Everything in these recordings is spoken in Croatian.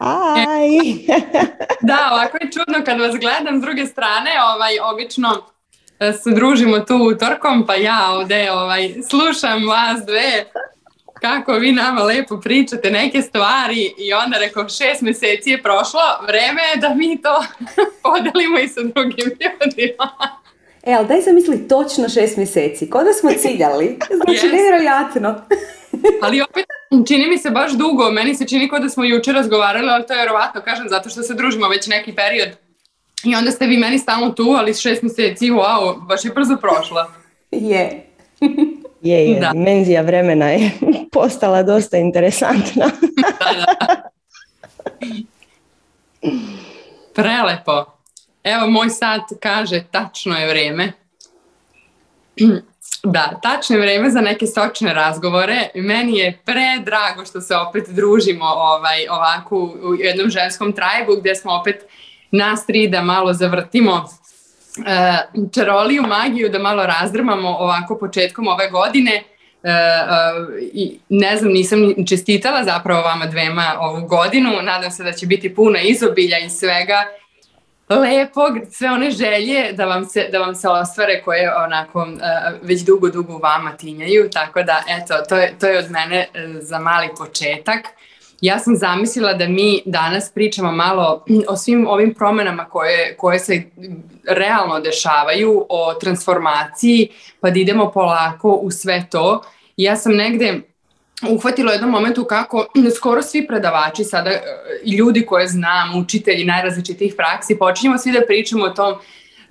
Aj! da, ovako je čudno kad vas gledam s druge strane, ovaj, obično e, se družimo tu utorkom, pa ja ovde ovaj, slušam vas dve kako vi nama lepo pričate neke stvari i onda rekao šest meseci je prošlo, vreme je da mi to podelimo i sa drugim ljudima. E, ali daj zamisli točno šest mjeseci, ko da smo ciljali, znači yes. nevjerojatno. ali opet čini mi se baš dugo, meni se čini kao da smo jučer razgovarali, ali to je vjerovatno, kažem, zato što se družimo već neki period. I onda ste vi meni stalno tu, ali šest mjeseci, wow, baš je brzo prošla. Je. je, je, da. dimenzija vremena je postala dosta interesantna. da, da. Prelepo. Evo, moj sat kaže tačno je vrijeme. Da, tačno je vrijeme za neke sočne razgovore. Meni je predrago što se opet družimo ovaj, ovako u jednom ženskom trajbu gdje smo opet nas tri da malo zavrtimo uh, čaroliju, magiju, da malo razdrmamo ovako početkom ove godine. Uh, uh, i ne znam, nisam čestitala zapravo vama dvema ovu godinu, nadam se da će biti puna izobilja i svega lepog, sve one želje da vam se, da vam se ostvare koje onako uh, već dugo, dugo vama tinjaju, tako da eto, to je, to je od mene uh, za mali početak. Ja sam zamislila da mi danas pričamo malo o svim ovim promenama koje, koje se realno dešavaju, o transformaciji, pa da idemo polako u sve to. Ja sam negde uhvatilo jednom momentu kako skoro svi predavači sada i ljudi koje znam, učitelji najrazličitih praksi, počinjemo svi da pričamo o tom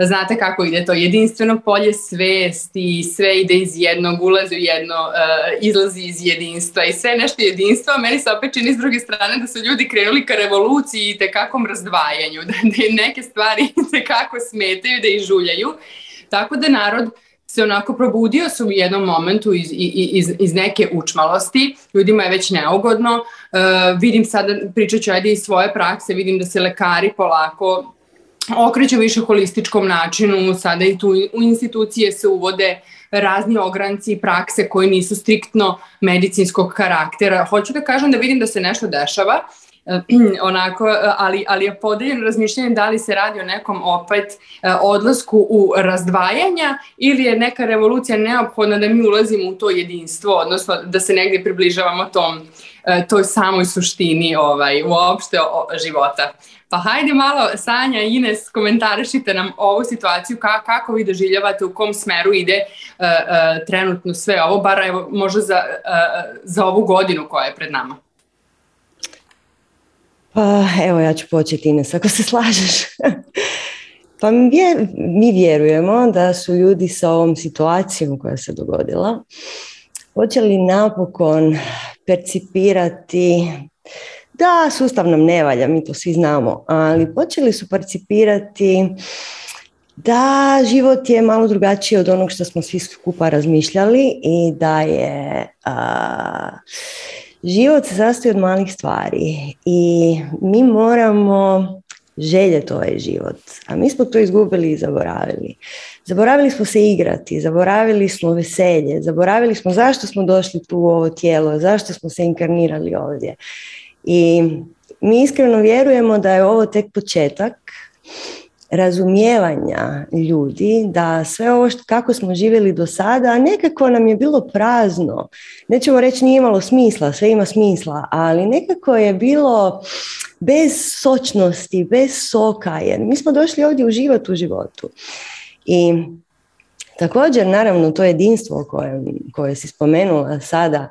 znate kako ide to jedinstveno polje svesti, sve ide iz jednog, ulazi u jedno, uh, izlazi iz jedinstva i sve nešto jedinstvo, a meni se opet čini s druge strane da su ljudi krenuli ka revoluciji i tekakvom razdvajanju, da, da neke stvari tekako smetaju, da ih žuljaju, tako da narod se onako probudio su u jednom momentu iz, iz, iz neke učmalosti, ljudima je već neugodno, uh, vidim sada, pričat ću ajde iz svoje prakse, vidim da se lekari polako okreću više holističkom načinu, sada i tu u institucije se uvode razni ogranci i prakse koji nisu striktno medicinskog karaktera. Hoću da kažem da vidim da se nešto dešava, onako, ali, ali je podeljeno razmišljanje da li se radi o nekom opet e, odlasku u razdvajanja ili je neka revolucija neophodna da mi ulazimo u to jedinstvo, odnosno da se negdje približavamo tom, e, toj samoj suštini ovaj, uopšte života. Pa hajde malo, Sanja Ines, komentarišite nam ovu situaciju, ka, kako vi doživljavate, u kom smeru ide uh, uh, trenutno sve ovo, bar evo, možda za, uh, za ovu godinu koja je pred nama. Pa evo ja ću početi Ines, ako se slažeš. pa mi vjerujemo da su ljudi sa ovom situacijom koja se dogodila počeli napokon percipirati da, sustav nam ne valja, mi to svi znamo, ali počeli su percipirati da život je malo drugačiji od onog što smo svi skupa razmišljali i da je život se sastoji od malih stvari i mi moramo željeti ovaj život, a mi smo to izgubili i zaboravili. Zaboravili smo se igrati, zaboravili smo veselje, zaboravili smo zašto smo došli tu u ovo tijelo, zašto smo se inkarnirali ovdje. I mi iskreno vjerujemo da je ovo tek početak razumijevanja ljudi da sve ovo što, kako smo živjeli do sada, nekako nam je bilo prazno. Nećemo reći nije imalo smisla, sve ima smisla, ali nekako je bilo bez sočnosti, bez soka, jer mi smo došli ovdje uživati u životu. I također, naravno, to jedinstvo koje, koje si spomenula sada,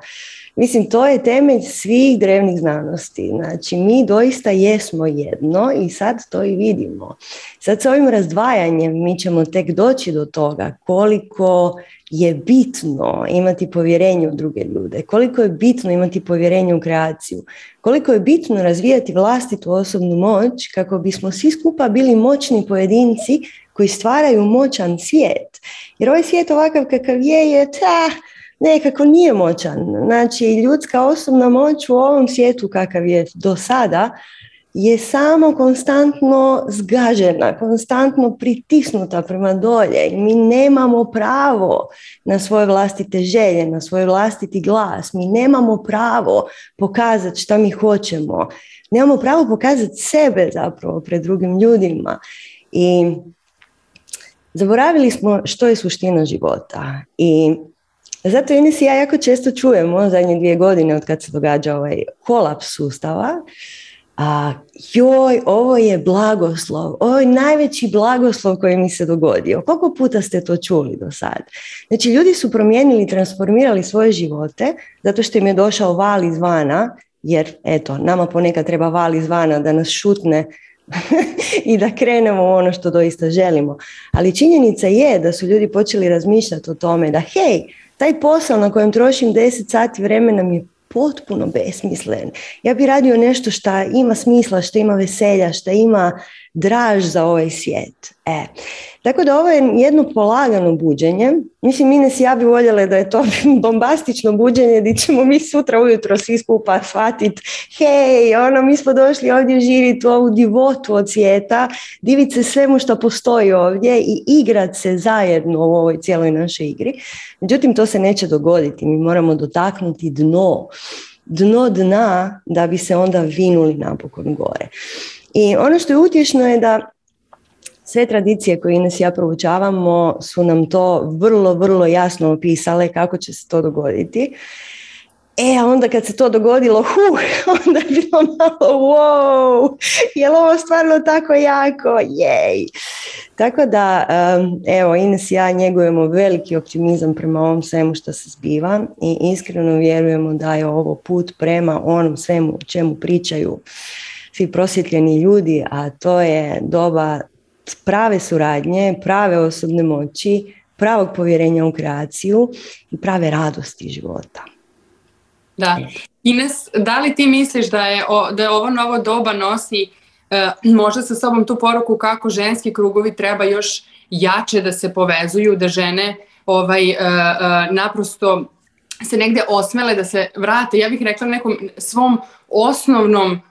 Mislim, to je temelj svih drevnih znanosti. Znači, mi doista jesmo jedno i sad to i vidimo. Sad s ovim razdvajanjem mi ćemo tek doći do toga koliko je bitno imati povjerenje u druge ljude, koliko je bitno imati povjerenje u kreaciju, koliko je bitno razvijati vlastitu osobnu moć kako bismo svi skupa bili moćni pojedinci koji stvaraju moćan svijet. Jer ovaj svijet ovakav kakav je je ta nekako nije moćan. Znači, ljudska osobna moć u ovom svijetu kakav je do sada je samo konstantno zgažena, konstantno pritisnuta prema dolje. Mi nemamo pravo na svoje vlastite želje, na svoj vlastiti glas, mi nemamo pravo pokazati šta mi hoćemo, nemamo pravo pokazati sebe zapravo pred drugim ljudima. I zaboravili smo što je suština života. I zato Ines i ja jako često čujemo zadnje dvije godine od kad se događa ovaj kolaps sustava, a, joj, ovo je blagoslov, ovo je najveći blagoslov koji mi se dogodio. Koliko puta ste to čuli do sad? Znači, ljudi su promijenili, transformirali svoje živote zato što im je došao val izvana, jer eto, nama ponekad treba val izvana da nas šutne i da krenemo u ono što doista želimo. Ali činjenica je da su ljudi počeli razmišljati o tome da hej, taj posao na kojem trošim 10 sati vremena mi je potpuno besmislen. Ja bi radio nešto što ima smisla, što ima veselja, što ima draž za ovaj svijet. E. Tako da ovo je jedno polagano buđenje. Mislim, Ines ja bi voljele da je to bombastično buđenje gdje ćemo mi sutra ujutro svi skupa shvatiti hej, ono, mi smo došli ovdje živjeti u ovu divotu od svijeta, diviti se svemu što postoji ovdje i igrat se zajedno u ovoj cijeloj našoj igri. Međutim, to se neće dogoditi. Mi moramo dotaknuti dno dno dna da bi se onda vinuli napokon gore. I ono što je utješno je da sve tradicije koje Ines ja proučavamo su nam to vrlo, vrlo jasno opisale kako će se to dogoditi. E, a onda kad se to dogodilo, huh, onda je bilo malo wow, je li ovo stvarno tako jako, jej. Tako da, evo, Ines i ja njegujemo veliki optimizam prema ovom svemu što se zbiva i iskreno vjerujemo da je ovo put prema onom svemu čemu pričaju svi prosvjetljeni ljudi, a to je doba prave suradnje, prave osobne moći, pravog povjerenja u kreaciju i prave radosti života. Da. Ines, da li ti misliš da je, da je ovo novo doba nosi e, možda sa sobom tu poruku kako ženski krugovi treba još jače da se povezuju, da žene ovaj, e, e, naprosto se negde osmele da se vrate, ja bih rekla nekom svom osnovnom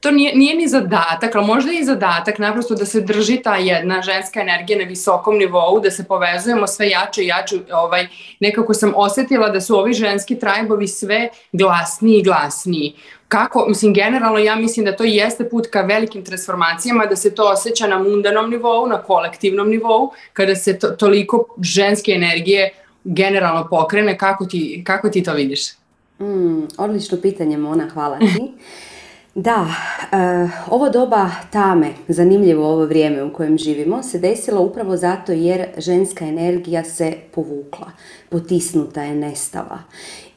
to nije, nije ni zadatak, ali možda i zadatak naprosto da se drži ta jedna ženska energija na visokom nivou, da se povezujemo sve jače i jače. Ovaj, nekako sam osjetila da su ovi ženski trajbovi sve glasniji i glasniji. Kako, mislim, generalno ja mislim da to jeste put ka velikim transformacijama, da se to osjeća na mundanom nivou, na kolektivnom nivou, kada se to, toliko ženske energije generalno pokrene, kako ti, kako ti to vidiš? Mm, odlično pitanje, Mona, hvala ti. Da, eh, ovo doba tame, zanimljivo ovo vrijeme u kojem živimo, se desilo upravo zato jer ženska energija se povukla, potisnuta je, nestala.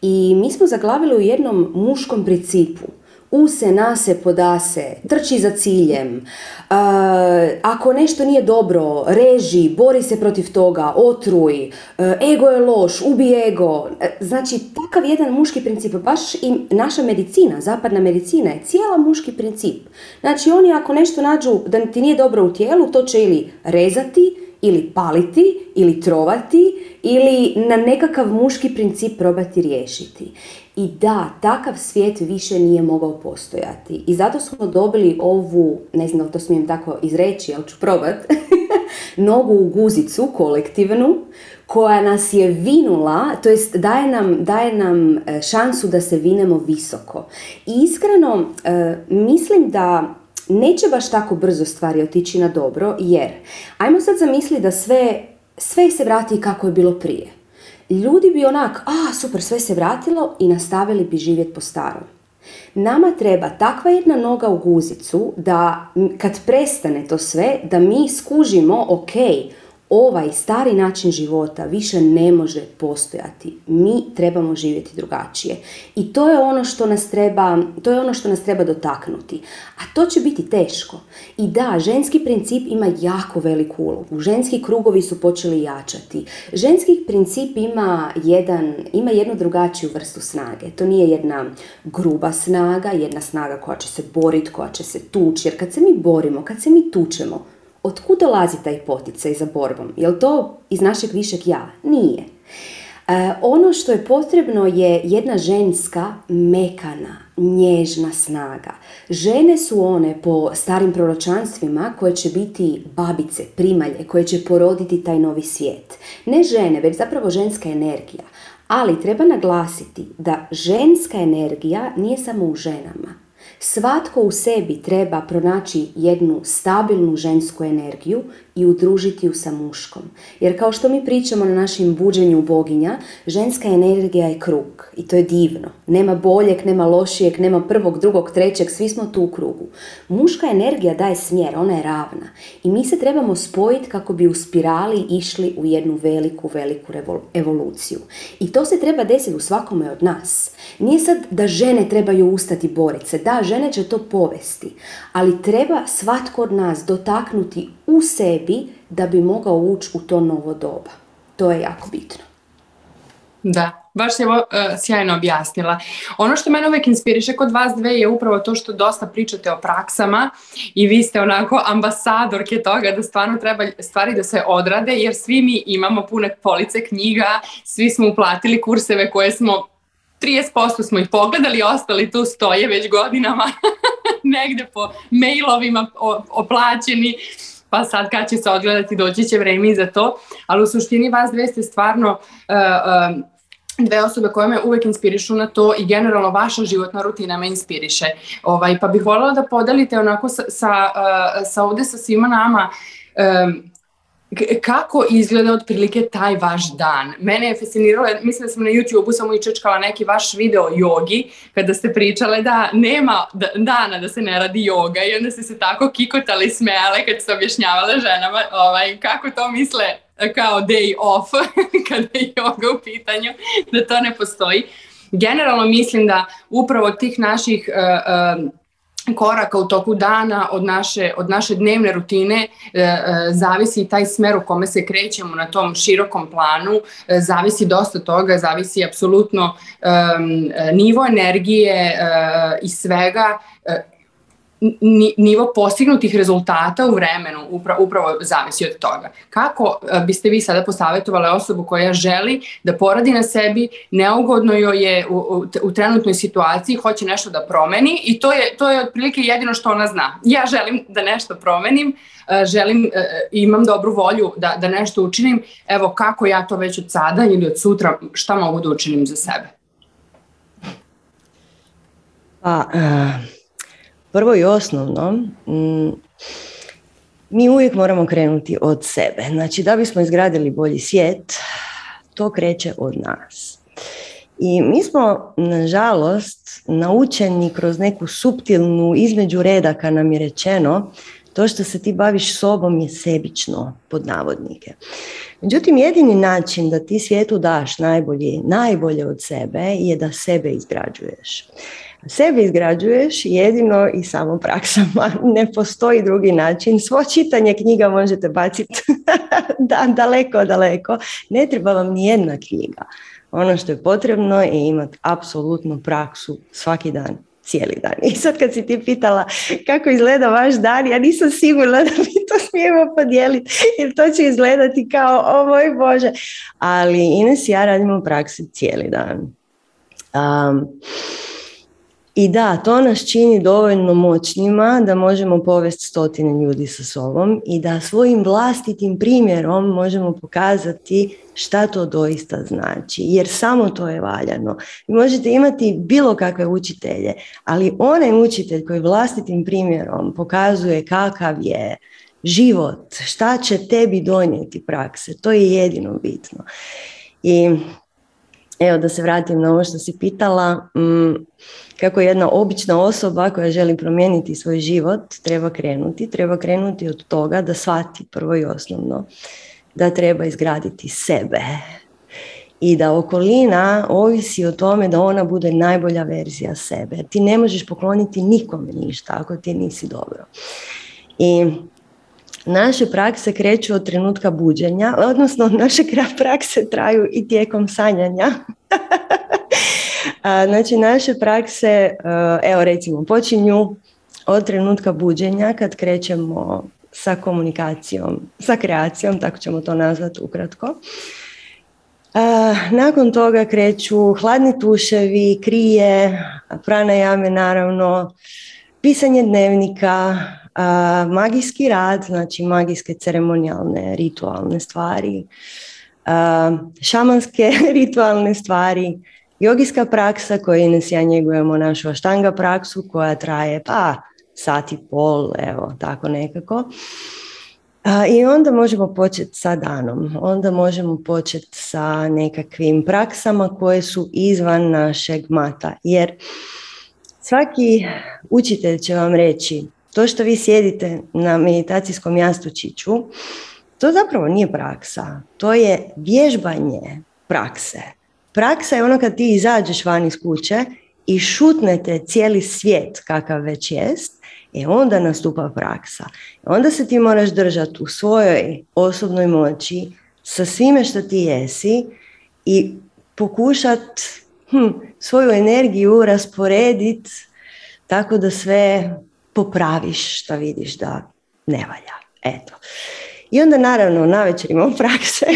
I mi smo zaglavili u jednom muškom principu use, nase, podase, trči za ciljem, uh, ako nešto nije dobro, reži, bori se protiv toga, otruj, uh, ego je loš, ubi ego. Znači, takav jedan muški princip, baš i naša medicina, zapadna medicina je cijela muški princip. Znači, oni ako nešto nađu da ti nije dobro u tijelu, to će ili rezati, ili paliti, ili trovati, ili na nekakav muški princip probati riješiti. I da, takav svijet više nije mogao postojati. I zato smo dobili ovu, ne znam to smijem tako izreći, ali ću probat, nogu u guzicu kolektivnu, koja nas je vinula, to jest daje nam, daje nam e, šansu da se vinemo visoko. I iskreno, e, mislim da neće baš tako brzo stvari otići na dobro, jer ajmo sad zamisli da sve, sve se vrati kako je bilo prije ljudi bi onak, a super, sve se vratilo i nastavili bi živjeti po starom. Nama treba takva jedna noga u guzicu da kad prestane to sve, da mi skužimo, ok, ovaj stari način života više ne može postojati. Mi trebamo živjeti drugačije. I to je ono što nas treba, to je ono što nas treba dotaknuti. A to će biti teško. I da, ženski princip ima jako veliku ulogu. Ženski krugovi su počeli jačati. Ženski princip ima, jedan, ima jednu drugačiju vrstu snage. To nije jedna gruba snaga, jedna snaga koja će se boriti, koja će se tući. Jer kad se mi borimo, kad se mi tučemo, Otkud dolazi taj poticaj za borbom? Je li to iz našeg višeg ja? Nije. E, ono što je potrebno je jedna ženska mekana, nježna snaga. Žene su one po starim proročanstvima koje će biti babice, primalje, koje će poroditi taj novi svijet. Ne žene, već zapravo ženska energija. Ali treba naglasiti da ženska energija nije samo u ženama. Svatko u sebi treba pronaći jednu stabilnu žensku energiju i udružiti ju sa muškom. Jer kao što mi pričamo na našim buđenju boginja, ženska energija je krug i to je divno. Nema boljeg, nema lošijeg, nema prvog, drugog, trećeg, svi smo tu u krugu. Muška energija daje smjer, ona je ravna i mi se trebamo spojiti kako bi u spirali išli u jednu veliku, veliku evoluciju. I to se treba desiti u svakome od nas. Nije sad da žene trebaju ustati boriti se, da, žene će to povesti, ali treba svatko od nas dotaknuti u sebi da bi mogao ući u to novo doba. To je jako bitno. Da, baš se ovo uh, sjajno objasnila. Ono što mene uvijek inspiriše kod vas dve je upravo to što dosta pričate o praksama i vi ste onako ambasadorke toga da stvarno treba stvari da se odrade jer svi mi imamo pune police knjiga, svi smo uplatili kurseve koje smo 30% smo ih pogledali, ostali tu stoje već godinama negde po mailovima oplaćeni pa sad kad će se odgledati doći će vreme i za to, ali u suštini vas dve ste stvarno uh, dve osobe koje me uvek inspirišu na to i generalno vaša životna rutina me inspiriše. Ovaj, pa bih voljela da podelite onako sa, sa, uh, sa ovde sa svima nama kako izgleda otprilike taj vaš dan? Mene je fasciniralo, mislim da sam na YouTube-u samo i čečkala neki vaš video jogi, kada ste pričale da nema dana da se ne radi joga i onda ste se tako kikotali smele kad ste objašnjavale ženama ovaj, kako to misle kao day off kada je joga u pitanju, da to ne postoji. Generalno mislim da upravo tih naših uh, uh, koraka u toku dana od naše, od naše dnevne rutine e, e, zavisi taj smer u kome se krećemo na tom širokom planu, e, zavisi dosta toga, zavisi apsolutno nivo energije i svega nivo postignutih rezultata u vremenu upravo, upravo zavisi od toga. Kako e, biste vi sada posavetovali osobu koja želi da poradi na sebi, neugodno joj je u, u, u trenutnoj situaciji, hoće nešto da promeni i to je, to je otprilike jedino što ona zna. Ja želim da nešto promenim, e, želim, e, imam dobru volju da, da nešto učinim, evo kako ja to već od sada ili od sutra, šta mogu da učinim za sebe? Pa, uh Prvo i osnovno, mm, mi uvijek moramo krenuti od sebe. Znači, da bismo izgradili bolji svijet, to kreće od nas. I mi smo, nažalost, naučeni kroz neku suptilnu između redaka nam je rečeno to što se ti baviš sobom je sebično, pod navodnike. Međutim, jedini način da ti svijetu daš najbolje, najbolje od sebe je da sebe izgrađuješ. Sebe izgrađuješ jedino i samo praksama. Ne postoji drugi način. Svo čitanje knjiga možete baciti da, daleko, daleko. Ne treba vam ni jedna knjiga. Ono što je potrebno je imati apsolutnu praksu svaki dan cijeli dan. I sad kad si ti pitala kako izgleda vaš dan, ja nisam sigurna da mi to smijemo podijeliti, jer to će izgledati kao, o moj Bože. Ali Ines i ja radimo u praksi cijeli dan. Um, i da, to nas čini dovoljno moćnima da možemo povesti stotine ljudi sa sobom i da svojim vlastitim primjerom možemo pokazati šta to doista znači, jer samo to je valjano. Vi možete imati bilo kakve učitelje, ali onaj učitelj koji vlastitim primjerom pokazuje kakav je život, šta će tebi donijeti prakse, to je jedino bitno. I evo da se vratim na ovo što si pitala, mm, kako jedna obična osoba koja želi promijeniti svoj život treba krenuti, treba krenuti od toga da shvati prvo i osnovno da treba izgraditi sebe i da okolina ovisi o tome da ona bude najbolja verzija sebe. Ti ne možeš pokloniti nikome ništa ako ti nisi dobro. I Naše prakse kreću od trenutka buđenja, odnosno naše prakse traju i tijekom sanjanja. znači naše prakse, e, evo recimo, počinju od trenutka buđenja kad krećemo sa komunikacijom, sa kreacijom, tako ćemo to nazvati ukratko. nakon toga kreću hladni tuševi, krije, jame naravno, pisanje dnevnika, magijski rad, znači magijske ceremonijalne, ritualne stvari, šamanske ritualne stvari, jogijska praksa koju nas ja njegujemo našu aštanga praksu koja traje pa sat i pol, evo tako nekako. I onda možemo početi sa danom, onda možemo početi sa nekakvim praksama koje su izvan našeg mata, jer svaki učitelj će vam reći to što vi sjedite na meditacijskom jastučiću, to zapravo nije praksa, to je vježbanje prakse. Praksa je ono kad ti izađeš van iz kuće i šutnete cijeli svijet kakav već jest, e onda nastupa praksa. Onda se ti moraš držati u svojoj osobnoj moći sa svime što ti jesi i pokušat hm, svoju energiju rasporediti tako da sve popraviš što vidiš da ne valja. Eto. I onda naravno na večer imamo prakse.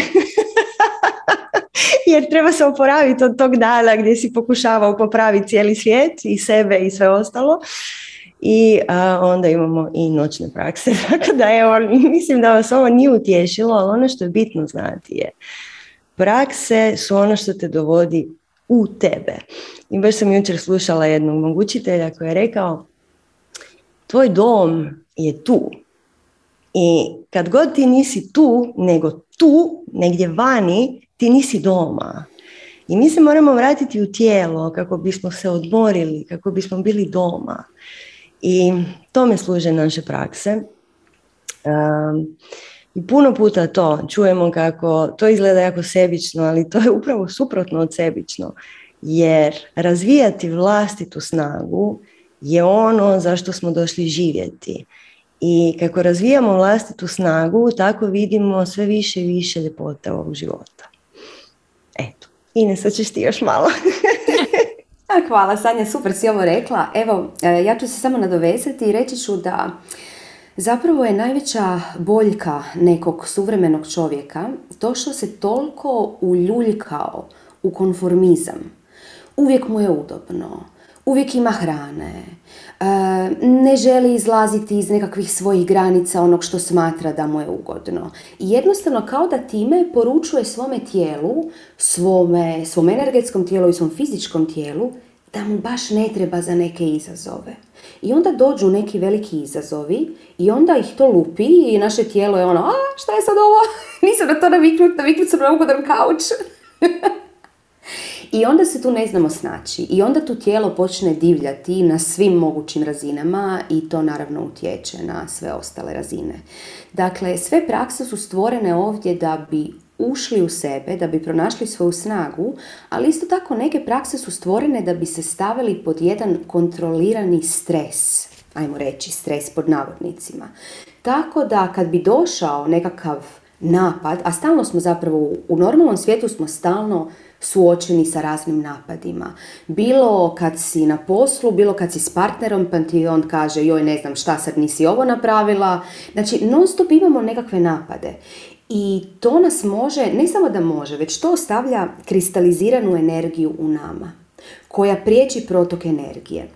Jer treba se oporaviti od tog dana gdje si pokušavao popraviti cijeli svijet i sebe i sve ostalo. I onda imamo i noćne prakse. Tako da evo, mislim da vas ovo nije utješilo, ali ono što je bitno znati je prakse su ono što te dovodi u tebe. I baš sam jučer slušala jednog mogućitelja koji je rekao tvoj dom je tu. I kad god ti nisi tu, nego tu, negdje vani, ti nisi doma. I mi se moramo vratiti u tijelo kako bismo se odmorili, kako bismo bili doma. I tome služe naše prakse. Um, I puno puta to čujemo kako to izgleda jako sebično, ali to je upravo suprotno od sebično. Jer razvijati vlastitu snagu je ono zašto smo došli živjeti. I kako razvijamo vlastitu snagu, tako vidimo sve više i više ljepote ovog života. Eto, Ines, ćeš ti još malo. Hvala Sanja, super si ovo rekla. Evo, e, ja ću se samo nadovezati i reći ću da zapravo je najveća boljka nekog suvremenog čovjeka to što se toliko uljuljkao u konformizam. Uvijek mu je udobno, uvijek ima hrane, e, ne želi izlaziti iz nekakvih svojih granica onog što smatra da mu je ugodno. I jednostavno kao da time poručuje svome tijelu, svome, svom energetskom tijelu i svom fizičkom tijelu da mu baš ne treba za neke izazove. I onda dođu neki veliki izazovi i onda ih to lupi i naše tijelo je ono, a šta je sad ovo? Nisam na to naviknut, naviknut sam na ugodan kauč. I onda se tu ne znamo snaći i onda tu tijelo počne divljati na svim mogućim razinama i to naravno utječe na sve ostale razine. Dakle, sve prakse su stvorene ovdje da bi ušli u sebe, da bi pronašli svoju snagu, ali isto tako neke prakse su stvorene da bi se stavili pod jedan kontrolirani stres, ajmo reći stres pod navodnicima. Tako da kad bi došao nekakav napad, a stalno smo zapravo u normalnom svijetu smo stalno suočeni sa raznim napadima. Bilo kad si na poslu, bilo kad si s partnerom, pa ti on kaže joj ne znam šta sad nisi ovo napravila. Znači non stop imamo nekakve napade. I to nas može, ne samo da može, već to ostavlja kristaliziranu energiju u nama, koja priječi protok energije.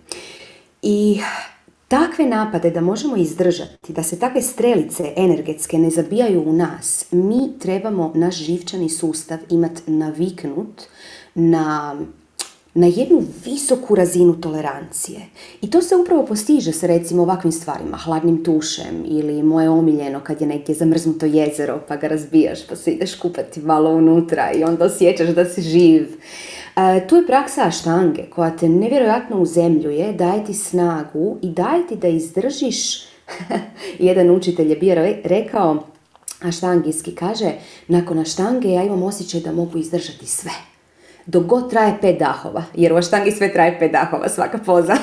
I takve napade da možemo izdržati, da se takve strelice energetske ne zabijaju u nas, mi trebamo naš živčani sustav imati naviknut na na jednu visoku razinu tolerancije. I to se upravo postiže sa recimo ovakvim stvarima, hladnim tušem ili moje omiljeno kad je negdje zamrznuto jezero pa ga razbijaš pa se ideš kupati malo unutra i onda osjećaš da si živ. E, tu je praksa aštange koja te nevjerojatno uzemljuje, daje ti snagu i daje ti da izdržiš, jedan učitelj je bio rekao, aštangijski kaže, nakon aštange ja imam osjećaj da mogu izdržati sve. Dok god traje pet dahova, jer u aštangi sve traje pet dahova, svaka poza.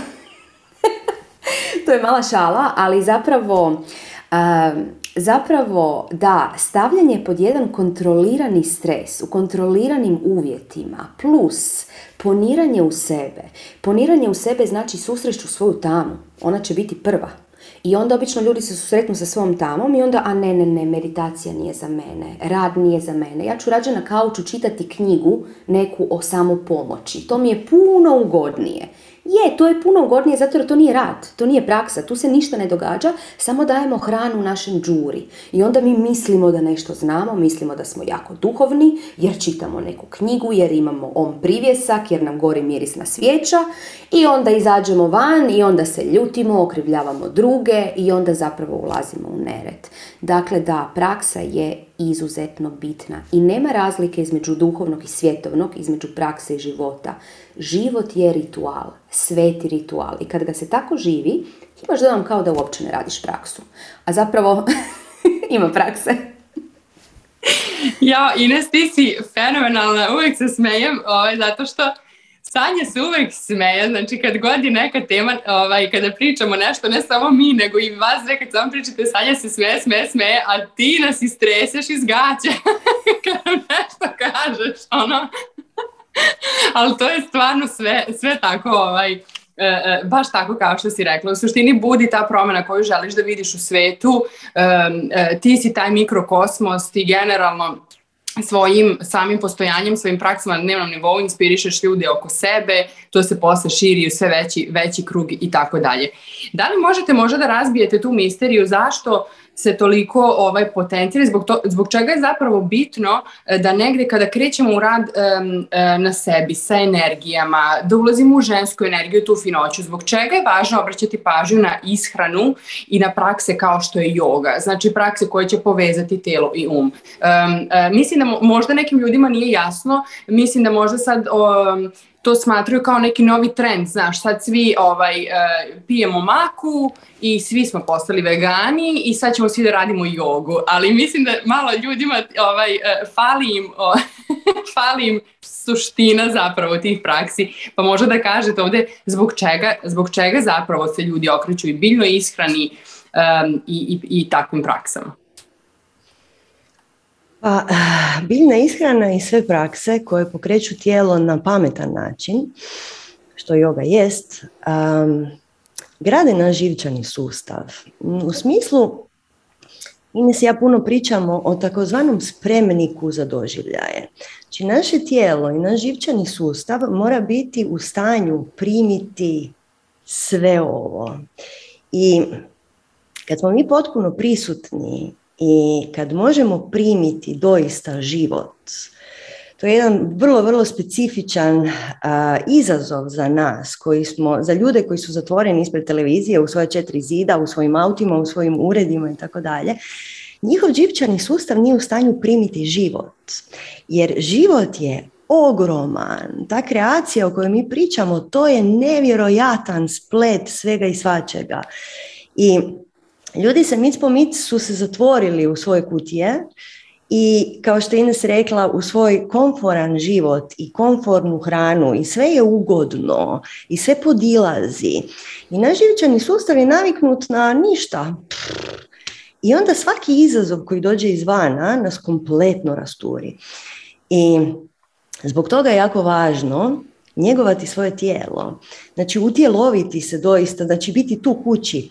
to je mala šala, ali zapravo, zapravo da, stavljanje pod jedan kontrolirani stres, u kontroliranim uvjetima, plus poniranje u sebe. Poniranje u sebe znači susreću svoju tamu, ona će biti prva. I onda obično ljudi se susretnu sa svom tamom i onda, a ne, ne, ne, meditacija nije za mene, rad nije za mene. Ja ću rađe na kauču čitati knjigu neku o samopomoći. To mi je puno ugodnije. Je, to je puno ugodnije zato jer to nije rad, to nije praksa, tu se ništa ne događa, samo dajemo hranu našem džuri. I onda mi mislimo da nešto znamo, mislimo da smo jako duhovni, jer čitamo neku knjigu, jer imamo om privjesak, jer nam gori mirisna svijeća i onda izađemo van i onda se ljutimo, okrivljavamo druge i onda zapravo ulazimo u nered. Dakle, da, praksa je izuzetno bitna i nema razlike između duhovnog i svjetovnog, između prakse i života. Život je ritual, sveti ritual i kad ga se tako živi, imaš dojam kao da uopće ne radiš praksu. A zapravo ima prakse. ja, Ines, ti si fenomenalna, uvijek se smejem, ovaj, zato što Sanja se uvek smeje, znači kad god je neka tema, ovaj, kada pričamo nešto, ne samo mi, nego i vas dve, kad samo pričate, Sanja se smeje, smeje, smeje, a ti nas istreseš iz gaća kad nam nešto kažeš, ono. Ali to je stvarno sve, sve tako, ovaj, e, e, baš tako kao što si rekla. U suštini budi ta promjena koju želiš da vidiš u svetu, e, ti si taj mikrokosmos, ti generalno svojim samim postojanjem, svojim praksama na dnevnom nivou inspirišeš ljude oko sebe, to se posle širi u sve veći, veći krug i tako dalje. Da li možete možda da razbijete tu misteriju zašto se toliko ovaj potencira zbog, to, zbog čega je zapravo bitno e, da negde kada krećemo u rad um, na sebi sa energijama, da ulazimo u žensku energiju, tu finoću, zbog čega je važno obraćati pažnju na ishranu i na prakse kao što je yoga, znači prakse koje će povezati telo i um. um mislim da možda nekim ljudima nije jasno, mislim da možda sad um, to smatruju kao neki novi trend, znaš, sad svi ovaj, uh, pijemo maku i svi smo postali vegani i sad ćemo svi da radimo jogu, ali mislim da malo ljudima ovaj, uh, fali, im, fali im suština zapravo tih praksi, pa možda da kažete ovde zbog čega, zbog čega zapravo se ljudi okreću i biljnoj ishrani um, i, i, i takvim praksama. Pa, biljna ishrana i sve prakse koje pokreću tijelo na pametan način, što yoga jest, um, grade naš živčani sustav. U smislu, Ines ja puno pričamo o takozvanom spremniku za doživljaje. Znači, naše tijelo i naš živčani sustav mora biti u stanju primiti sve ovo. I kad smo mi potpuno prisutni i kad možemo primiti doista život, to je jedan vrlo, vrlo specifičan izazov za nas, koji smo, za ljude koji su zatvoreni ispred televizije u svoje četiri zida, u svojim autima, u svojim uredima i tako dalje. Njihov živčani sustav nije u stanju primiti život, jer život je ogroman. Ta kreacija o kojoj mi pričamo, to je nevjerojatan splet svega i svačega. I ljudi se mic po mic su se zatvorili u svoje kutije i kao što je Ines rekla u svoj komforan život i komfornu hranu i sve je ugodno i sve podilazi. I naš živčani sustav je naviknut na ništa. I onda svaki izazov koji dođe izvana nas kompletno rasturi. I zbog toga je jako važno njegovati svoje tijelo. Znači utjeloviti se doista, znači biti tu kući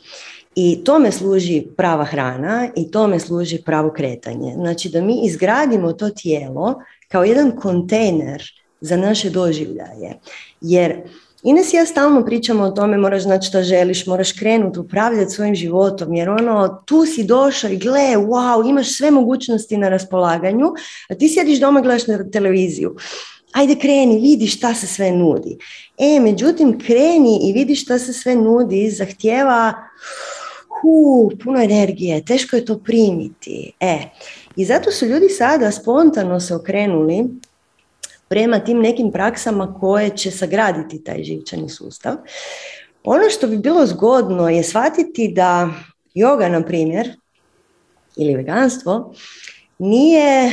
i tome služi prava hrana i tome služi pravo kretanje. Znači da mi izgradimo to tijelo kao jedan kontejner za naše doživljaje. Jer Ines ja stalno pričamo o tome, moraš znati šta želiš, moraš krenuti, upravljati svojim životom, jer ono, tu si došao i gle, wow, imaš sve mogućnosti na raspolaganju, a ti sjediš doma, gledaš na televiziju. Ajde kreni, vidi šta se sve nudi. E, međutim, kreni i vidi šta se sve nudi, zahtjeva hu, puno energije, teško je to primiti. E, I zato su ljudi sada spontano se okrenuli prema tim nekim praksama koje će sagraditi taj živčani sustav. Ono što bi bilo zgodno je shvatiti da yoga, na primjer, ili veganstvo, nije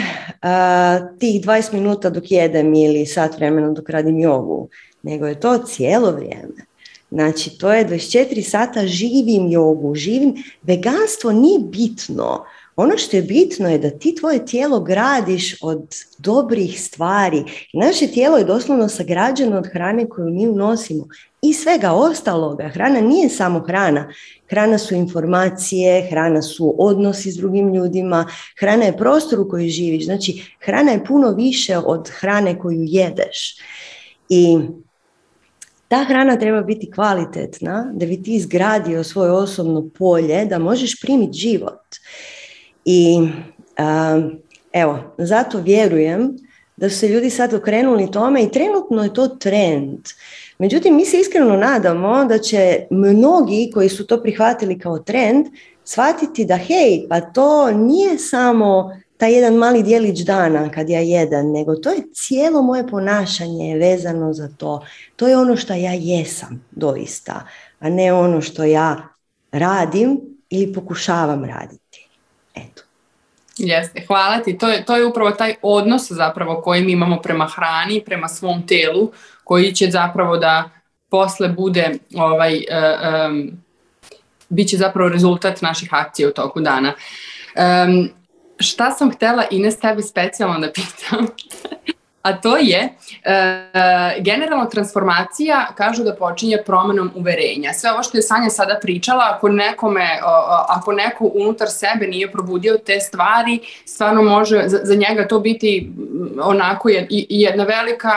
tih 20 minuta dok jedem ili sat vremena dok radim jogu, nego je to cijelo vrijeme. Znači, to je 24 sata živim jogu, živim. Veganstvo nije bitno Ono što je bitno je da ti tvoje tijelo gradiš od dobrih stvari. Naše tijelo je doslovno sagrađeno od hrane koju mi unosimo i svega ostaloga. Hrana nije samo hrana. Hrana su informacije, hrana su odnosi s drugim ljudima, hrana je prostor u kojem živiš. Znači, hrana je puno više od hrane koju jedeš. I ta hrana treba biti kvalitetna, da bi ti izgradio svoje osobno polje, da možeš primiti život. I evo, zato vjerujem da su se ljudi sad okrenuli tome i trenutno je to trend. Međutim, mi se iskreno nadamo da će mnogi koji su to prihvatili kao trend shvatiti da hej, pa to nije samo taj jedan mali dijelić dana kad ja jedan, nego to je cijelo moje ponašanje vezano za to. To je ono što ja jesam doista, a ne ono što ja radim ili pokušavam raditi. Eto. Jeste, hvala ti. To je, to je upravo taj odnos zapravo koji mi imamo prema hrani, prema svom telu, koji će zapravo da posle bude ovaj, uh, bit će zapravo rezultat naših akcija u toku dana. Um, šta sam htela Ines tebi specijalno da pitam, a to je e, generalno transformacija kažu da počinje promenom uverenja. Sve ovo što je Sanja sada pričala, ako nekome, ako neko unutar sebe nije probudio te stvari, stvarno može za, njega to biti onako jedna velika,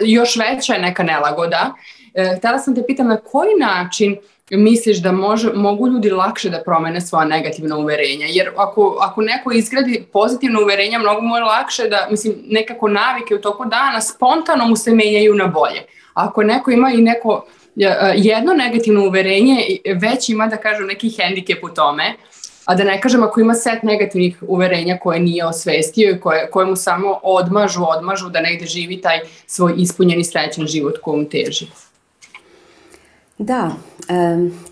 još veća neka nelagoda. E, sam te pitam na koji način misliš da može, mogu ljudi lakše da promene svoja negativna uverenja? Jer ako, ako neko izgradi pozitivna uverenja, mnogo mu je lakše da, mislim, nekako navike u toku dana spontano mu se menjaju na bolje. Ako neko ima i neko e, jedno negativno uverenje, već ima, da kažem, neki hendikep u tome, a da ne kažem ako ima set negativnih uverenja koje nije osvestio i koje, koje mu samo odmažu, odmažu da negde živi taj svoj ispunjeni srećan život kojom teži. Da,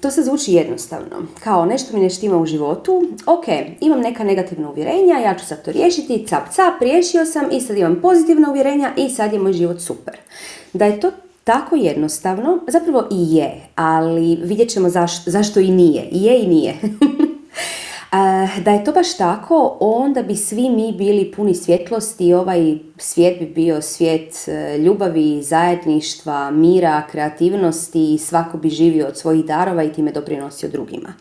to se zvuči jednostavno. Kao nešto mi ne štima u životu, ok, imam neka negativna uvjerenja, ja ću sad to riješiti, cap cap, riješio sam i sad imam pozitivna uvjerenja i sad je moj život super. Da je to tako jednostavno, zapravo i je, ali vidjet ćemo zašto i nije. I je i nije. Da je to baš tako, onda bi svi mi bili puni svjetlosti i ovaj svijet bi bio svijet e, ljubavi, zajedništva, mira, kreativnosti i svako bi živio od svojih darova i time doprinosio drugima.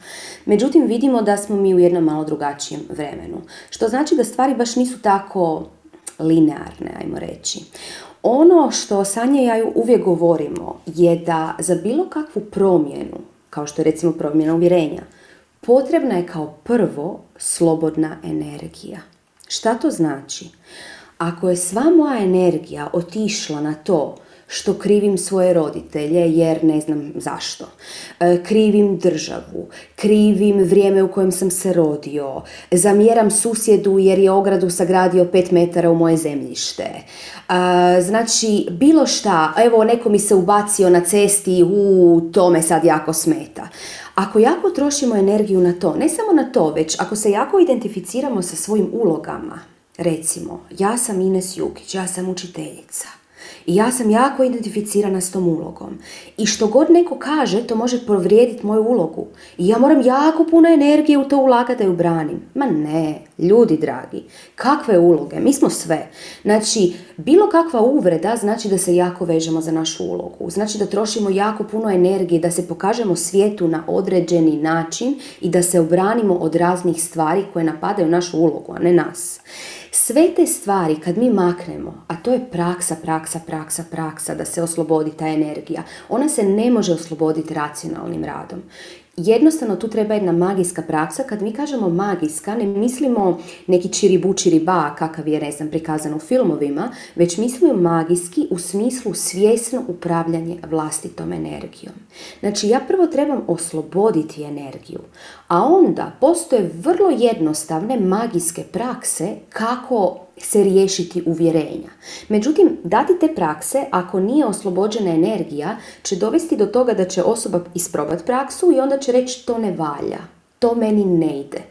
Međutim, vidimo da smo mi u jednom malo drugačijem vremenu, što znači da stvari baš nisu tako linearne, ajmo reći. Ono što Sanja i ja uvijek govorimo je da za bilo kakvu promjenu, kao što je recimo promjena uvjerenja, potrebna je kao prvo slobodna energija. Šta to znači? Ako je sva moja energija otišla na to što krivim svoje roditelje jer ne znam zašto. E, krivim državu, krivim vrijeme u kojem sam se rodio, zamjeram susjedu jer je ogradu sagradio pet metara u moje zemljište. E, znači, bilo šta, evo neko mi se ubacio na cesti, u to me sad jako smeta. Ako jako trošimo energiju na to, ne samo na to, već ako se jako identificiramo sa svojim ulogama, recimo, ja sam Ines Jukić, ja sam učiteljica, ja sam jako identificirana s tom ulogom. I što god neko kaže, to može povrijediti moju ulogu. I ja moram jako puno energije u to ulagati da ju branim. Ma ne, ljudi dragi, kakve uloge? Mi smo sve. Znači, bilo kakva uvreda znači da se jako vežemo za našu ulogu. Znači da trošimo jako puno energije, da se pokažemo svijetu na određeni način i da se obranimo od raznih stvari koje napadaju našu ulogu, a ne nas. Sve te stvari kad mi maknemo, a to je praksa, praksa, praksa, praksa, da se oslobodi ta energija, ona se ne može osloboditi racionalnim radom jednostavno tu treba jedna magijska praksa. Kad mi kažemo magijska, ne mislimo neki čiribu čiriba, kakav je, ne znam, prikazan u filmovima, već mislimo magijski u smislu svjesno upravljanje vlastitom energijom. Znači, ja prvo trebam osloboditi energiju, a onda postoje vrlo jednostavne magijske prakse kako se riješiti uvjerenja. Međutim, dati te prakse, ako nije oslobođena energija, će dovesti do toga da će osoba isprobati praksu i onda će reći to ne valja, to meni ne ide.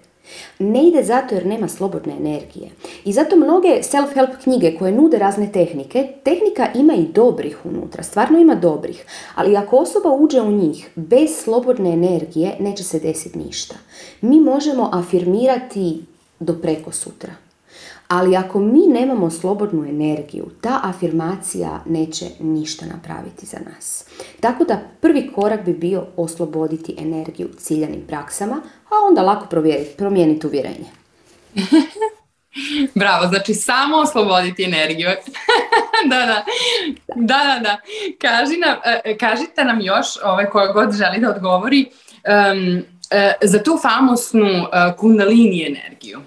Ne ide zato jer nema slobodne energije. I zato mnoge self-help knjige koje nude razne tehnike, tehnika ima i dobrih unutra, stvarno ima dobrih, ali ako osoba uđe u njih bez slobodne energije, neće se desiti ništa. Mi možemo afirmirati do preko sutra. Ali ako mi nemamo slobodnu energiju, ta afirmacija neće ništa napraviti za nas. Tako da prvi korak bi bio osloboditi energiju ciljanim praksama, a onda lako promijeniti uvjerenje. Bravo, znači samo osloboditi energiju. da, da, da, da, da. Kaži nam, e, kažite nam još, ovaj, koja god želi da odgovori, um, za tu famosnu uh, kundalini energiju.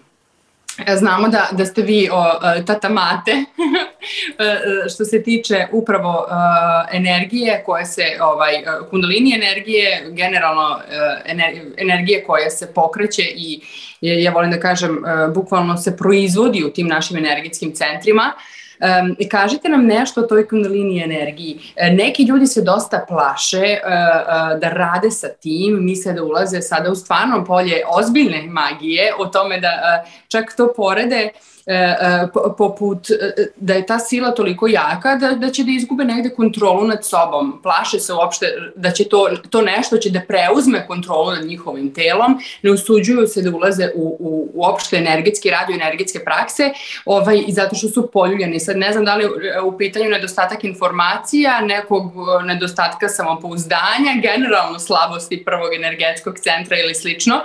E, znamo da, da ste vi o, e, tata mate e, što se tiče upravo energije koje se, ovaj, kundalini energije, generalno energije koja se pokreće i ja volim da kažem bukvalno se proizvodi u tim našim energetskim centrima. Um, kažite nam nešto o toj kundalini energiji. E, neki ljudi se dosta plaše uh, uh, da rade sa tim, misle da ulaze sada u stvarno polje ozbiljne magije, o tome da čak to porede E, e, poput e, da je ta sila toliko jaka da, da će da izgube negde kontrolu nad sobom. Plaše se uopšte da će to, to nešto će da preuzme kontrolu nad njihovim telom, ne usuđuju se da ulaze u, u energetski radio, energetske prakse, ovaj, zato što su poljuljeni. Sad ne znam da li u pitanju nedostatak informacija, nekog nedostatka samopouzdanja, generalno slabosti prvog energetskog centra ili slično,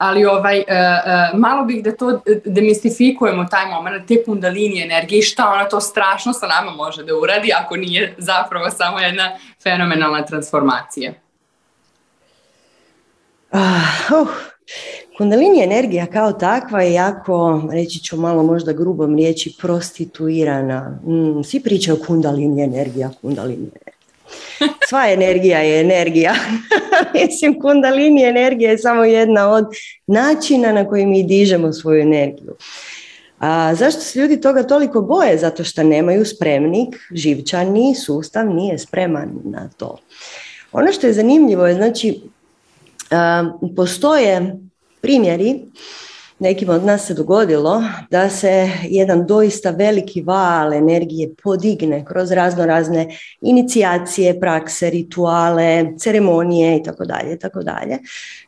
ali ovaj, uh, uh, malo bih da to demistifikujemo taj moment, te kundalini energije šta ona to strašno sa nama može da uradi ako nije zapravo samo jedna fenomenalna transformacija. Uh, uh. Kundalini energija kao takva je jako, reći ću malo možda grubom riječi, prostituirana. Mm, svi pričaju kundalini energija, kundalini energija. Sva energija je energija. Mislim, kundalini energija je samo jedna od načina na koji mi dižemo svoju energiju. A zašto se ljudi toga toliko boje? Zato što nemaju spremnik, živčani sustav nije spreman na to. Ono što je zanimljivo je, znači, postoje primjeri nekima od nas se dogodilo da se jedan doista veliki val energije podigne kroz razno razne inicijacije, prakse, rituale, ceremonije i tako dalje, tako dalje.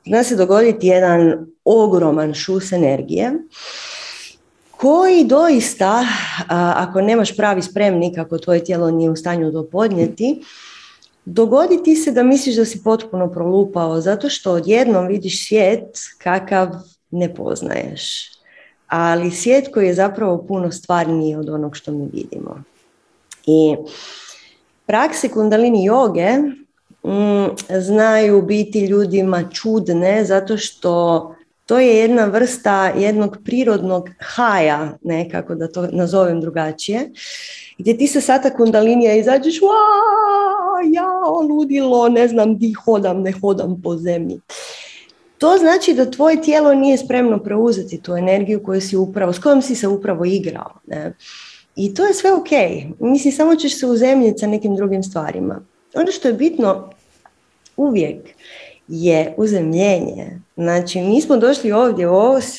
Zna se dogoditi jedan ogroman šus energije koji doista, ako nemaš pravi spremnik, ako tvoje tijelo nije u stanju to podnijeti, dogoditi se da misliš da si potpuno prolupao zato što odjednom vidiš svijet kakav ne poznaješ. Ali svijet koji je zapravo puno stvarniji od onog što mi vidimo. I prakse kundalini joge mm, znaju biti ljudima čudne zato što to je jedna vrsta jednog prirodnog haja, nekako da to nazovem drugačije, gdje ti sa sata kundalinija izađeš, ja, ludilo, ne znam di hodam, ne hodam po zemlji to znači da tvoje tijelo nije spremno preuzeti tu energiju koju si upravo, s kojom si se upravo igrao. Ne? I to je sve ok. Mislim, samo ćeš se uzemljiti sa nekim drugim stvarima. Ono što je bitno uvijek je uzemljenje. Znači, mi smo došli ovdje u,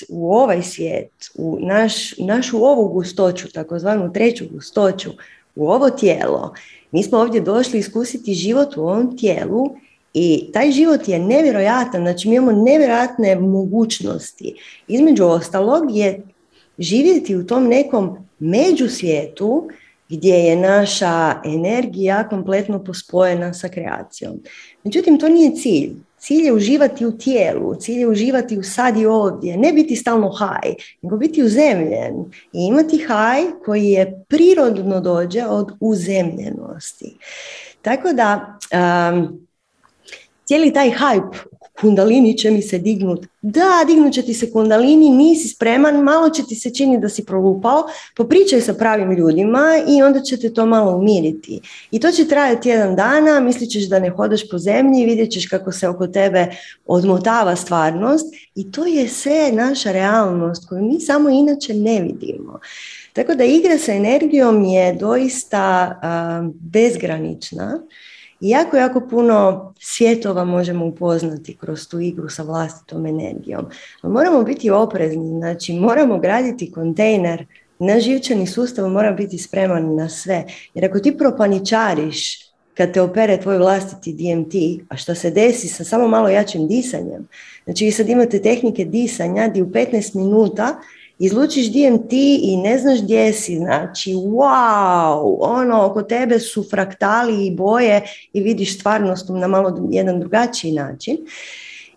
u ovaj svijet, u naš, našu ovu gustoću, takozvanu treću gustoću, u ovo tijelo. Mi smo ovdje došli iskusiti život u ovom tijelu i taj život je nevjerojatan, znači mi imamo nevjerojatne mogućnosti. Između ostalog je živjeti u tom nekom međusvijetu gdje je naša energija kompletno pospojena sa kreacijom. Međutim, to nije cilj. Cilj je uživati u tijelu, cilj je uživati u sad i ovdje, ne biti stalno haj, nego biti uzemljen i imati haj koji je prirodno dođe od uzemljenosti. Tako da, um, cijeli taj hype kundalini će mi se dignut. Da, dignut će ti se kundalini, nisi spreman, malo će ti se čini da si prolupao, popričaj sa pravim ljudima i onda će te to malo umiriti. I to će trajati jedan dana, mislit ćeš da ne hodaš po zemlji, vidjet ćeš kako se oko tebe odmotava stvarnost i to je sve naša realnost koju mi samo inače ne vidimo. Tako da igra sa energijom je doista bezgranična I jako, jako puno svjetova možemo upoznati kroz tu igru sa vlastitom energijom. Moramo biti oprezni, znači moramo graditi kontejner na živčani sustav mora biti spreman na sve. Jer ako ti propaničariš kad te opere tvoj vlastiti DMT, a što se desi sa samo malo jačim disanjem, znači vi sad imate tehnike disanja gdje u 15 minuta izlučiš DMT i ne znaš gdje si, znači wow, ono oko tebe su fraktali i boje i vidiš stvarnost na malo jedan drugačiji način.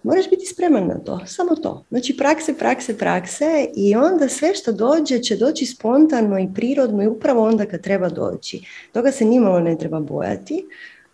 Moraš biti spreman na to, samo to. Znači prakse, prakse, prakse i onda sve što dođe će doći spontano i prirodno i upravo onda kad treba doći. Toga se nimalo ne treba bojati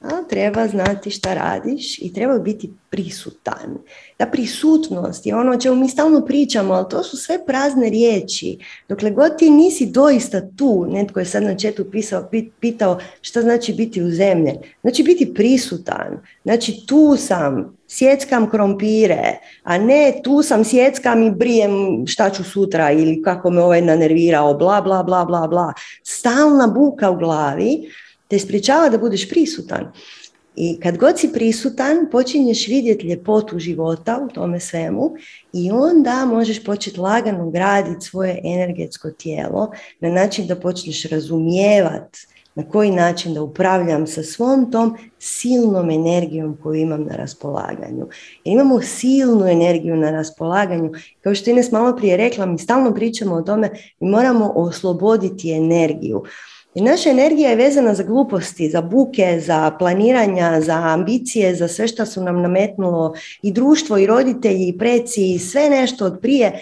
a treba znati šta radiš i treba biti prisutan. Ta prisutnost je ono o čemu mi stalno pričamo, ali to su sve prazne riječi. Dokle god ti nisi doista tu, netko je sad na četu pisao, pitao šta znači biti u zemlji. Znači biti prisutan, znači tu sam, sjeckam krompire, a ne tu sam, sjeckam i brijem šta ću sutra ili kako me ovaj nanervirao, bla, bla, bla, bla, bla. Stalna buka u glavi te sprječava da budeš prisutan. I kad god si prisutan, počinješ vidjeti ljepotu života u tome svemu i onda možeš početi lagano graditi svoje energetsko tijelo na način da počneš razumijevati na koji način da upravljam sa svom tom silnom energijom koju imam na raspolaganju. Jer imamo silnu energiju na raspolaganju. Kao što Ines malo prije rekla, mi stalno pričamo o tome, mi moramo osloboditi energiju. I naša energija je vezana za gluposti, za buke, za planiranja, za ambicije, za sve što su nam nametnulo i društvo i roditelji i preci i sve nešto od prije.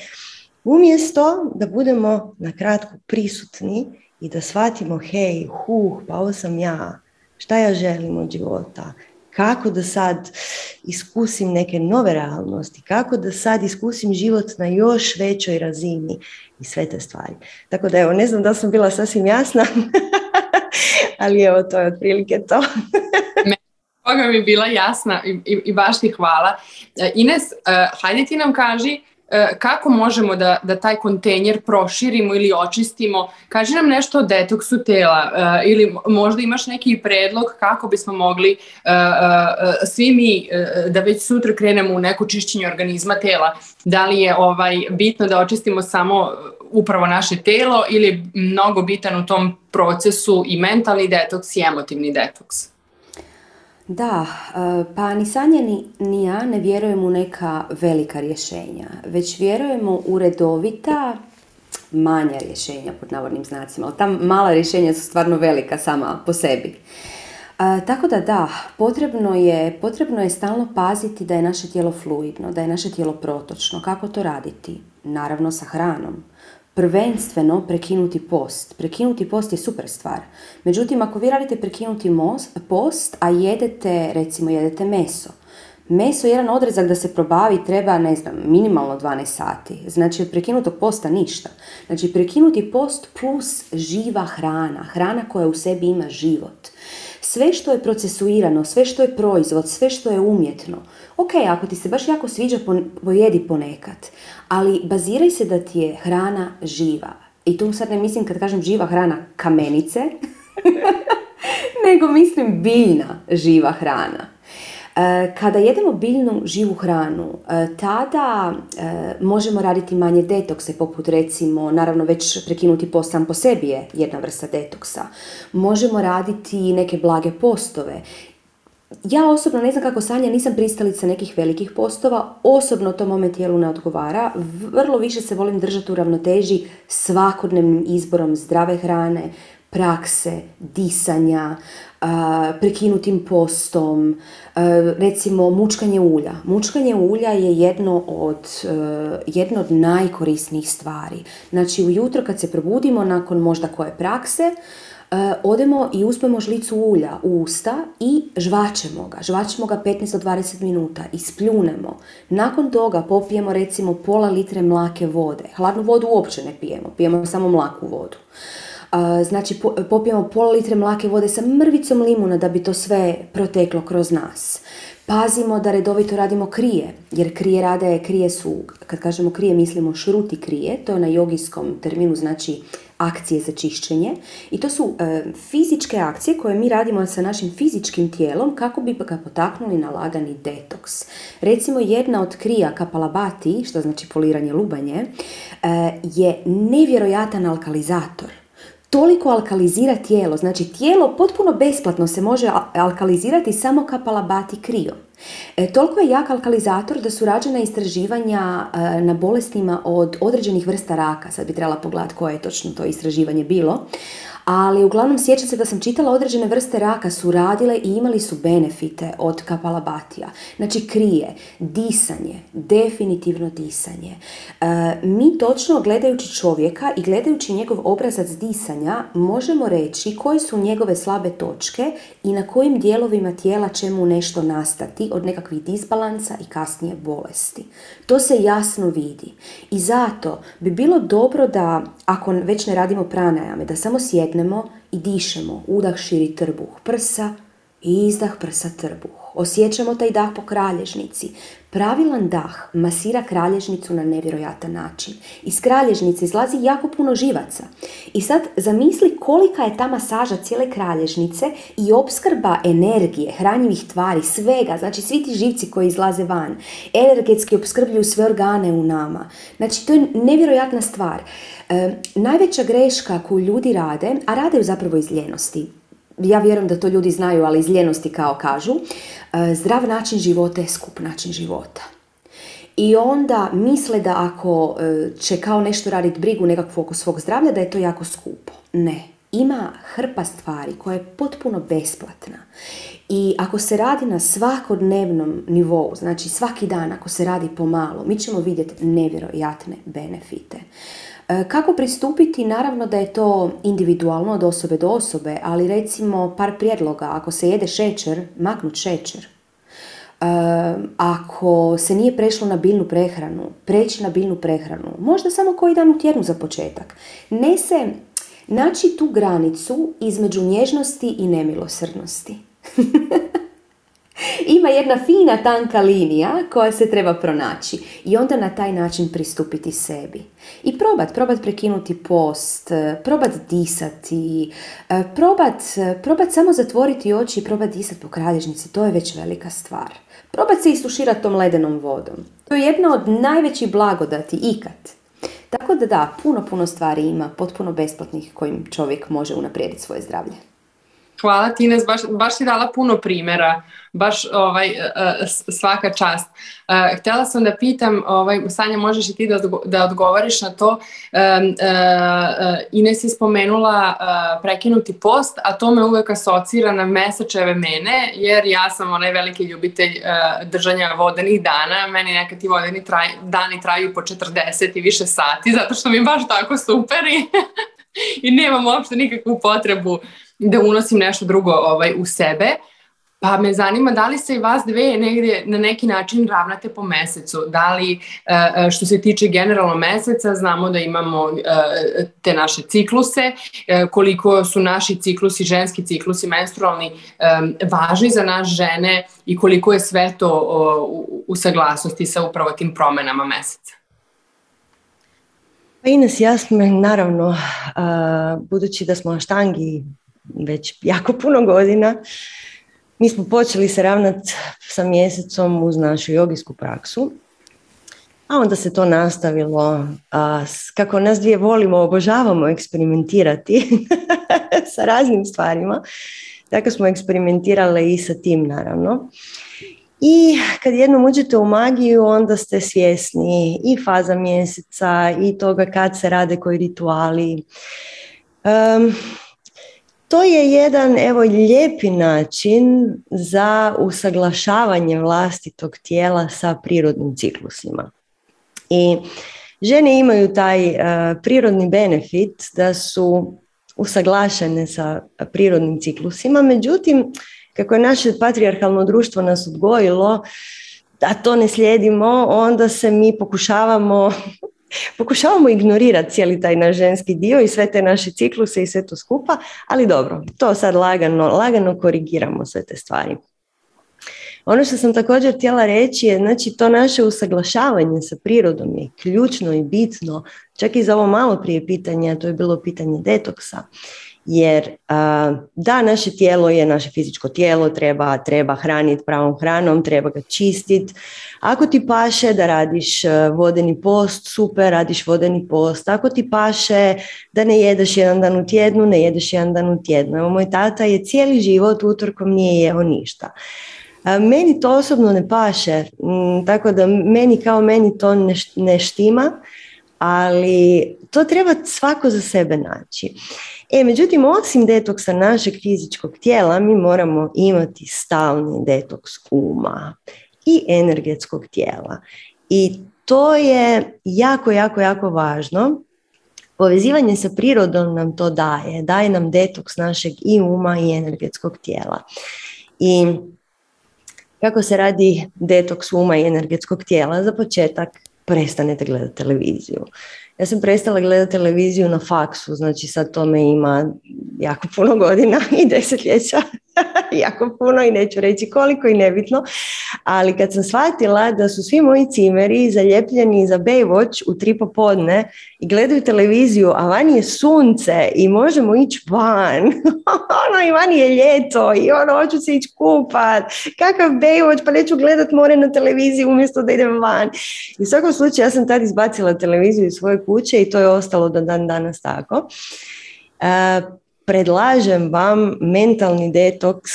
Umjesto da budemo na kratko prisutni i da shvatimo hej, huh, pa ovo sam ja, šta ja želim od života, kako da sad iskusim neke nove realnosti, kako da sad iskusim život na još većoj razini i sve te stvari. Tako da evo, ne znam da sam bila sasvim jasna, ali evo, to je otprilike to. Toga mi je bila jasna i, i, i baš ti hvala. E, Ines, uh, hajde ti nam kaži E, kako možemo da, da taj kontejner proširimo ili očistimo. Kaži nam nešto o detoksu tela e, ili možda imaš neki predlog kako bismo mogli e, svi mi da već sutra krenemo u neko čišćenje organizma tela. Da li je ovaj bitno da očistimo samo upravo naše telo ili mnogo bitan u tom procesu i mentalni detoks i emotivni detoks? Da, e, pa ni Sanja ni, ni ja ne vjerujemo u neka velika rješenja, već vjerujemo u redovita manja rješenja pod navodnim znacima, ali ta mala rješenja su stvarno velika sama po sebi. E, tako da da, potrebno je, potrebno je stalno paziti da je naše tijelo fluidno, da je naše tijelo protočno. Kako to raditi? Naravno sa hranom prvenstveno prekinuti post. Prekinuti post je super stvar. Međutim, ako vi radite prekinuti post, a jedete, recimo, jedete meso, Meso je jedan odrezak da se probavi treba, ne znam, minimalno 12 sati. Znači prekinutog posta ništa. Znači prekinuti post plus živa hrana. Hrana koja u sebi ima život. Sve što je procesuirano, sve što je proizvod, sve što je umjetno. Ok, ako ti se baš jako sviđa, pojedi ponekad ali baziraj se da ti je hrana živa. I tu sad ne mislim kad kažem živa hrana kamenice, nego mislim biljna živa hrana. E, kada jedemo biljnu živu hranu, e, tada e, možemo raditi manje detokse, poput recimo, naravno već prekinuti post sam po sebi je jedna vrsta detoksa. Možemo raditi neke blage postove ja osobno ne znam kako Sanja, nisam pristalica nekih velikih postova, osobno to mome tijelu ne odgovara, vrlo više se volim držati u ravnoteži svakodnevnim izborom zdrave hrane, prakse, disanja, prekinutim postom, recimo mučkanje ulja. Mučkanje ulja je jedno od, jedno od najkorisnijih stvari. Znači ujutro kad se probudimo nakon možda koje prakse, E, odemo i uzmemo žlicu ulja u usta i žvačemo ga. Žvačemo ga 15 do 20 minuta i spljunemo. Nakon toga popijemo recimo pola litre mlake vode. Hladnu vodu uopće ne pijemo, pijemo samo mlaku vodu. Znači popijemo pola litre mlake vode sa mrvicom limuna da bi to sve proteklo kroz nas. Pazimo da redovito radimo krije, jer krije rade, krije su, kad kažemo krije mislimo šruti krije, to je na jogijskom terminu znači akcije za čišćenje i to su e, fizičke akcije koje mi radimo sa našim fizičkim tijelom kako bi ga potaknuli na lagani detoks. Recimo jedna od krija kapalabati, što znači poliranje lubanje, e, je nevjerojatan alkalizator toliko alkalizira tijelo. Znači tijelo potpuno besplatno se može alkalizirati samo kapalabati krijom. E, toliko je jak alkalizator da su rađena istraživanja e, na bolestima od određenih vrsta raka. Sad bi trebala pogledati koje je točno to istraživanje bilo ali uglavnom sjećam se da sam čitala određene vrste raka su radile i imali su benefite od kapalabatija. Znači krije, disanje, definitivno disanje. E, mi točno gledajući čovjeka i gledajući njegov obrazac disanja možemo reći koje su njegove slabe točke i na kojim dijelovima tijela će mu nešto nastati od nekakvih disbalansa i kasnije bolesti. To se jasno vidi. I zato bi bilo dobro da, ako već ne radimo pranajame, da samo sjednemo i dišemo. Udah širi trbuh prsa izdah prsa trbuh. Osjećamo taj dah po kralježnici. Pravilan dah masira kralježnicu na nevjerojatan način. Iz kralježnice izlazi jako puno živaca. I sad zamisli kolika je ta masaža cijele kralježnice i opskrba energije, hranjivih tvari, svega, znači svi ti živci koji izlaze van, energetski opskrbljuju sve organe u nama. Znači to je nevjerojatna stvar. Najveća greška koju ljudi rade, a rade ju zapravo iz ljenosti, ja vjerujem da to ljudi znaju, ali iz ljenosti kao kažu, e, zdrav način života je skup način života. I onda misle da ako e, će kao nešto raditi brigu nekakvu oko svog zdravlja, da je to jako skupo. Ne. Ima hrpa stvari koja je potpuno besplatna. I ako se radi na svakodnevnom nivou, znači svaki dan ako se radi pomalo, mi ćemo vidjeti nevjerojatne benefite. E, kako pristupiti? Naravno da je to individualno od osobe do osobe, ali recimo par prijedloga. Ako se jede šećer, maknut šećer. E, ako se nije prešlo na biljnu prehranu, preći na biljnu prehranu. Možda samo koji dan u tjednu za početak. Ne se naći tu granicu između nježnosti i nemilosrdnosti. Ima jedna fina tanka linija koja se treba pronaći i onda na taj način pristupiti sebi. I probat, probat prekinuti post, probat disati, e, probat, probat samo zatvoriti oči i probat disati po kralježnici, to je već velika stvar. Probat se isuširati tom ledenom vodom. To je jedna od najvećih blagodati ikad. Tako da da, puno, puno stvari ima, potpuno besplatnih kojim čovjek može unaprijediti svoje zdravlje. Hvala ti Ines, baš, baš si dala puno primjera, baš ovaj, e, e, svaka čast. E, htjela sam da pitam, ovaj, Sanja možeš i ti da, odgovoriš na to, Ines je spomenula prekinuti post, a to me uvek asocira na mesečeve mene, jer ja sam onaj veliki ljubitelj držanja vodenih dana, meni nekad ti vodeni traj, dani traju po 40 i više sati, zato što mi baš tako super i, i nemam uopšte nikakvu potrebu da unosim nešto drugo ovaj, u sebe. Pa me zanima da li se i vas dve negdje na neki način ravnate po mesecu. Da li e, e, što se tiče generalno meseca znamo da imamo e, te naše cikluse, koliko su naši ciklusi, ženski ciklusi menstrualni važni za nas žene i koliko je sve to u saglasnosti sa upravo tim promenama meseca. Pa Ines, jasno, naravno, budući da smo štangi već jako puno godina. Mi smo počeli se ravnati sa mjesecom uz našu jogijsku praksu, a onda se to nastavilo. A, kako nas dvije volimo, obožavamo eksperimentirati sa raznim stvarima, tako smo eksperimentirale i sa tim naravno. I kad jednom uđete u magiju, onda ste svjesni i faza mjeseca i toga kad se rade koji rituali. Um, to je jedan evo lijepi način za usaglašavanje vlastitog tijela sa prirodnim ciklusima. I žene imaju taj uh, prirodni benefit da su usaglašene sa prirodnim ciklusima, međutim, kako je naše patrijarhalno društvo nas odgojilo da to ne slijedimo, onda se mi pokušavamo pokušavamo ignorirati cijeli taj naš ženski dio i sve te naše cikluse i sve to skupa, ali dobro, to sad lagano, lagano korigiramo sve te stvari. Ono što sam također htjela reći je, znači to naše usaglašavanje sa prirodom je ključno i bitno, čak i za ovo malo prije pitanje, to je bilo pitanje detoksa jer da, naše tijelo je naše fizičko tijelo, treba, treba hraniti pravom hranom, treba ga čistiti. Ako ti paše da radiš e, vodeni post, super, radiš vodeni post. Ako ti paše da ne jedeš jedan dan u tjednu, ne jedeš jedan dan u tjednu. Evo, moj tata je cijeli život utorkom nije jeo ništa. Meni to osobno ne paše, tako da meni kao meni to ne štima, ali to treba svako za sebe naći. E, međutim, osim detoksa našeg fizičkog tijela, mi moramo imati stalni detoks uma i energetskog tijela. I to je jako, jako, jako važno. Povezivanje sa prirodom nam to daje. Daje nam detoks našeg i uma i energetskog tijela. I kako se radi detoks uma i energetskog tijela? Za početak prestanete gledati televiziju. Ja sam prestala gledati televiziju na faksu, znači sad tome ima jako puno godina i desetljeća. jako puno i neću reći koliko i nebitno, ali kad sam shvatila da su svi moji cimeri zaljepljeni za Baywatch u tri popodne i gledaju televiziju, a vani je sunce i možemo ići van, ono i vani je ljeto i ono hoću se ići kupat, kakav Baywatch, pa neću gledat more na televiziji umjesto da idem van. I u svakom slučaju ja sam tad izbacila televiziju iz svoje kuće i to je ostalo do dan danas tako. Uh, predlažem vam mentalni detoks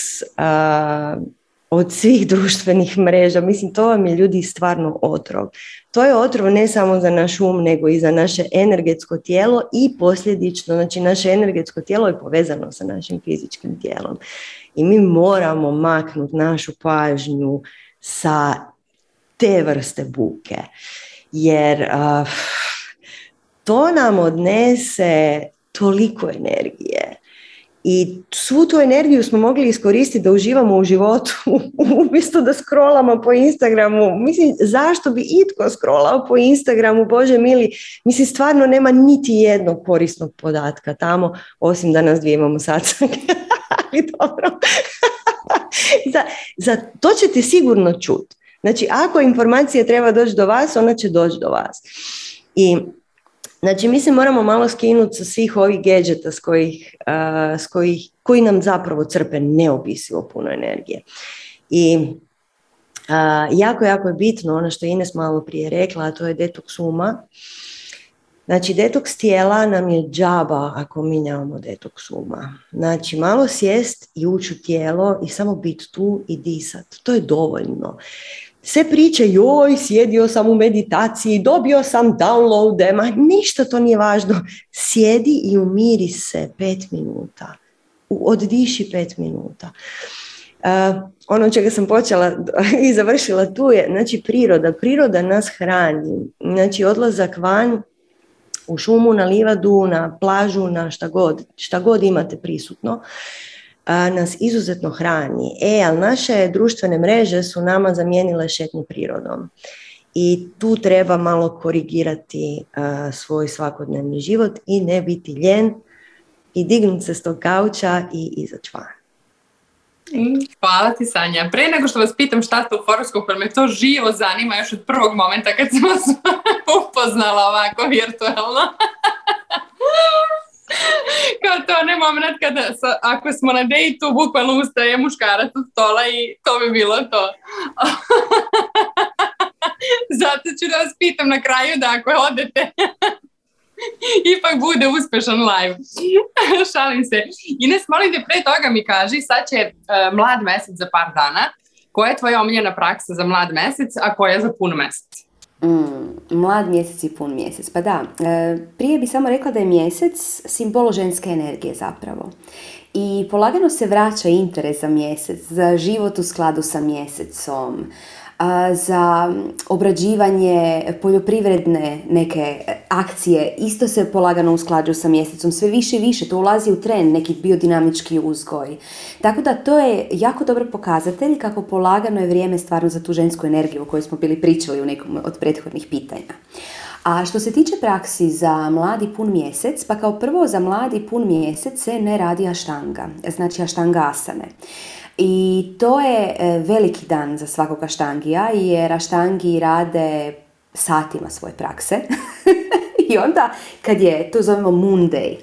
od svih društvenih mreža. Mislim, to vam je ljudi stvarno otrov. To je otrov ne samo za naš um, nego i za naše energetsko tijelo i posljedično, znači naše energetsko tijelo je povezano sa našim fizičkim tijelom. I mi moramo maknuti našu pažnju sa te vrste buke. Jer to nam odnese toliko energije i svu tu energiju smo mogli iskoristiti da uživamo u životu umjesto da scrollamo po Instagramu. Mislim, zašto bi itko scrollao po Instagramu, Bože mili, mislim, stvarno nema niti jednog korisnog podatka tamo, osim da nas dvije imamo sacak. Ali dobro. za, za to ćete sigurno čuti. Znači, ako informacija treba doći do vas, ona će doći do vas. I Znači, mi se moramo malo skinuti sa svih ovih gadgeta s kojih, s kojih, koji nam zapravo crpe neobisivo puno energije. I jako, jako je bitno ono što je Ines malo prije rekla, a to je detoks uma. Znači, detoks tijela nam je džaba ako mi nemamo detoks uma. Znači, malo sjest i ući u tijelo i samo biti tu i disat. To je dovoljno sve priče, joj, sjedio sam u meditaciji, dobio sam downloade, ma ništa to nije važno. Sjedi i umiri se pet minuta. Oddiši pet minuta. Uh, ono čega sam počela i završila tu je, znači priroda. Priroda nas hrani. Znači odlazak van u šumu, na livadu, na plažu, na šta god, šta god imate prisutno nas izuzetno hrani. E, ali naše društvene mreže su nama zamijenile šetnju prirodom. I tu treba malo korigirati svoj svakodnevni život i ne biti ljen i dignuti se s tog kauča i izaći van. Hvala ti Sanja. Pre nego što vas pitam šta ste u horoskopu, jer me to živo zanima još od prvog momenta kad sam vas upoznala ovako virtualno. kao to ne moment kada ako smo na dejtu bukvalno ustaje muškarac od stola i to bi bilo to. Zato ću da vas pitam na kraju da ako odete ipak bude uspešan live. Šalim se. Ines, molim te pre toga mi kaži, sad će uh, mlad mesec za par dana. Koja je tvoja omiljena praksa za mlad mesec, a koja za pun mesec? Mm, mlad mjesec i pun mjesec. Pa da, e, prije bi samo rekla da je mjesec simbol ženske energije zapravo. I polagano se vraća interes za mjesec, za život u skladu sa mjesecom, za obrađivanje poljoprivredne neke akcije isto se polagano usklađuju sa mjesecom. Sve više i više to ulazi u tren, neki biodinamički uzgoj. Tako da to je jako dobar pokazatelj kako polagano je vrijeme stvarno za tu žensku energiju o kojoj smo bili pričali u nekom od prethodnih pitanja. A što se tiče praksi za mladi pun mjesec, pa kao prvo za mladi pun mjesec se ne radi aštanga, znači aštanga asane. I to je e, veliki dan za svakog aštangija jer aštangi rade satima svoje prakse. I onda kad je, to zovemo moon day,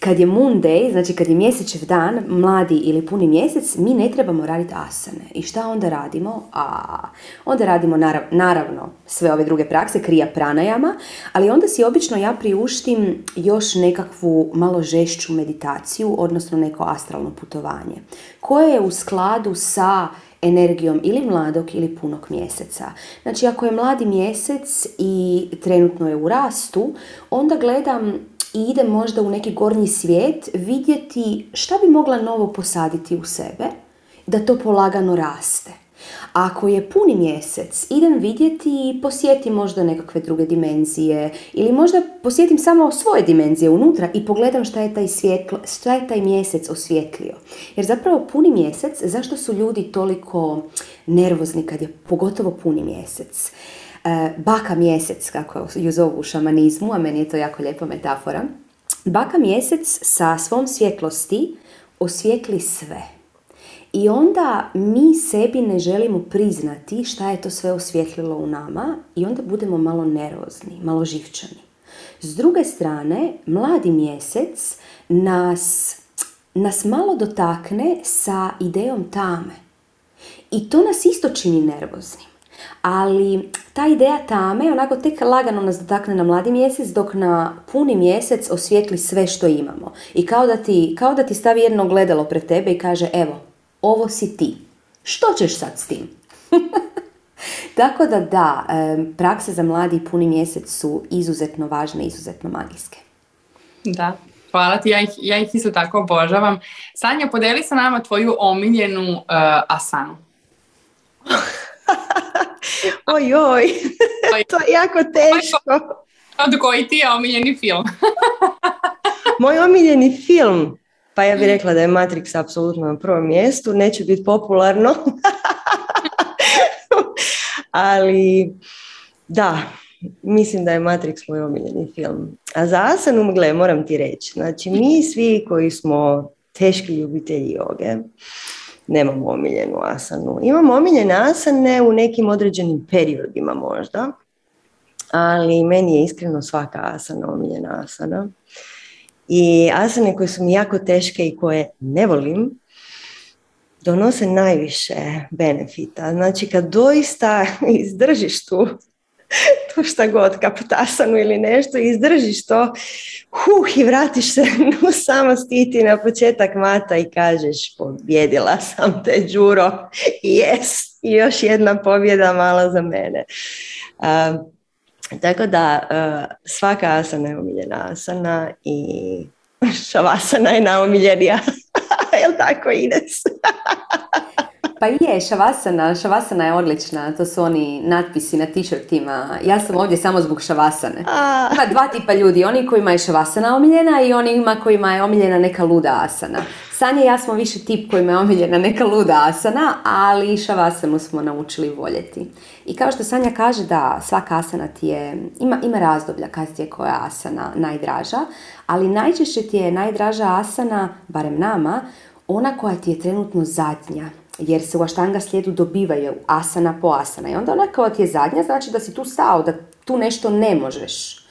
kad je moon day, znači kad je mjesečev dan, mladi ili puni mjesec, mi ne trebamo raditi asane. I šta onda radimo? A, onda radimo narav, naravno sve ove druge prakse, krija pranajama, ali onda si obično ja priuštim još nekakvu malo žešću meditaciju, odnosno neko astralno putovanje, koje je u skladu sa energijom ili mladog ili punog mjeseca. Znači ako je mladi mjesec i trenutno je u rastu, onda gledam i idem možda u neki gornji svijet vidjeti šta bi mogla novo posaditi u sebe da to polagano raste. Ako je puni mjesec, idem vidjeti i posjetim možda nekakve druge dimenzije ili možda posjetim samo svoje dimenzije unutra i pogledam šta je taj, svjetlo, šta je taj mjesec osvjetlio. Jer zapravo puni mjesec, zašto su ljudi toliko nervozni kad je pogotovo puni mjesec? E, baka mjesec, kako ju zovu u šamanizmu, a meni je to jako lijepa metafora. Baka mjesec sa svom svjetlosti osvjetli sve. I onda mi sebi ne želimo priznati šta je to sve osvjetlilo u nama i onda budemo malo nervozni, malo živčani. S druge strane, mladi mjesec nas, nas malo dotakne sa idejom tame. I to nas isto čini nervozni. Ali ta ideja tame onako tek lagano nas dotakne na mladi mjesec dok na puni mjesec osvijetli sve što imamo. I kao da ti, kao da ti stavi jedno gledalo pred tebe i kaže evo, ovo si ti. Što ćeš sad s tim? Tako da da, prakse za mladi i puni mjesec su izuzetno važne, izuzetno magijske. Da, hvala ti, ja ih, ja ih isto tako obožavam. Sanja, podeli sa nama tvoju omiljenu uh, asanu. oj, oj, to je jako teško. Od koji ti je omiljeni film? Moj omiljeni film? Pa ja bih rekla da je Matrix apsolutno na prvom mjestu, neće biti popularno. Ali da, mislim da je Matrix moj omiljeni film. A za Asanu, gle, moram ti reći, znači mi svi koji smo teški ljubitelji joge, nemamo omiljenu asanu. Imamo omiljene asane u nekim određenim periodima možda, ali meni je iskreno svaka asana omiljena asana. I asane koje su mi jako teške i koje ne volim, donose najviše benefita. Znači kad doista izdržiš tu, tu šta god, kapotasanu ili nešto, izdržiš to, huh, i vratiš se u samostiti na početak mata i kažeš pobjedila sam te, Đuro, yes, još jedna pobjeda mala za mene. Tako da uh, svaka asana je omiljena asana i šavasana je naomiljenija. Jel tako Ines? Pa je, šavasana, šavasana je odlična, to su oni natpisi na t-shirtima. Ja sam ovdje samo zbog šavasane. Ima dva tipa ljudi, oni kojima je šavasana omiljena i onima kojima je omiljena neka luda asana. Sanje ja smo više tip kojima je omiljena neka luda asana, ali šavasanu smo naučili voljeti. I kao što Sanja kaže da svaka asana ti je, ima, ima razdoblja kad ti je koja asana najdraža, ali najčešće ti je najdraža asana, barem nama, ona koja ti je trenutno zadnja, jer se u aštanga slijedu dobivaju asana po asana. I onda ona kao ti je zadnja, znači da si tu stao, da tu nešto ne možeš.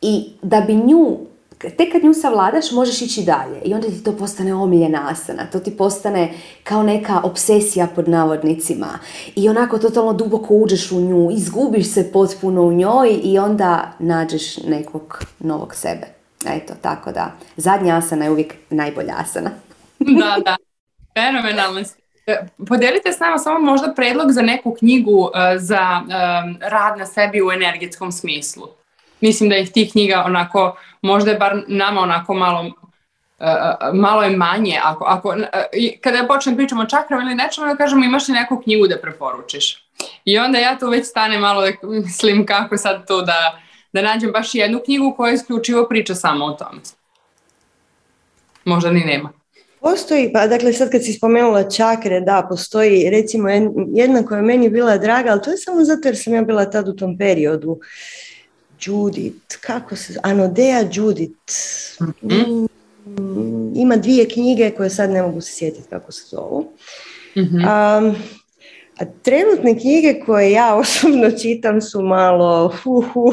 I da bi nju, tek kad nju savladaš, možeš ići dalje. I onda ti to postane omiljena asana. To ti postane kao neka obsesija pod navodnicima. I onako totalno duboko uđeš u nju, izgubiš se potpuno u njoj i onda nađeš nekog novog sebe. Eto, tako da. Zadnja asana je uvijek najbolja asana. da, da. Fenomenalno E, podelite s nama samo možda predlog za neku knjigu e, za e, rad na sebi u energetskom smislu. Mislim da ih tih knjiga onako, možda je bar nama onako malo malo je manje. Ako, ako, kada ja počnem pričam o čakrama ili nečemu, da kažemo imaš li neku knjigu da preporučiš. I onda ja tu već stane malo da mislim kako sad to da, da nađem baš jednu knjigu koja isključivo priča samo o tome. Možda ni nema. Postoji, pa dakle sad kad si spomenula čakre, da, postoji recimo jedna koja je meni bila draga, ali to je samo zato jer sam ja bila tad u tom periodu. Judith, kako se, Anodea Judith. Mm, ima dvije knjige koje sad ne mogu se sjetiti kako se zovu. Mhm. A, a trenutne knjige koje ja osobno čitam su malo hu, hu,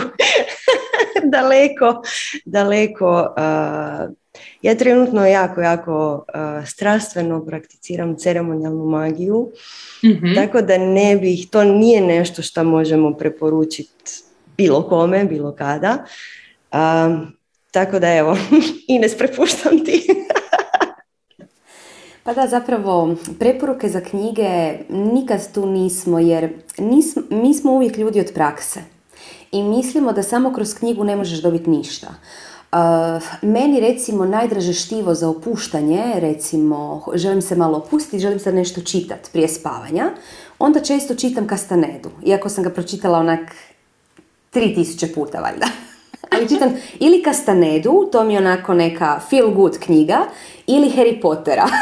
daleko, daleko. ja trenutno jako, jako strastveno prakticiram ceremonijalnu magiju, Mhm. tako da ne bih, to nije nešto što možemo preporučiti bilo kome, bilo kada. A, tako da evo, Ines, prepuštam ti. Pa da, zapravo, preporuke za knjige nikad tu nismo, jer nismo, mi smo uvijek ljudi od prakse. I mislimo da samo kroz knjigu ne možeš dobiti ništa. Uh, meni recimo najdraže štivo za opuštanje, recimo želim se malo opustiti, želim sad nešto čitati prije spavanja, onda često čitam Kastanedu, iako sam ga pročitala onak 3000 puta valjda. Ali čitam ili Kastanedu, to mi je onako neka feel good knjiga, ili Harry Pottera.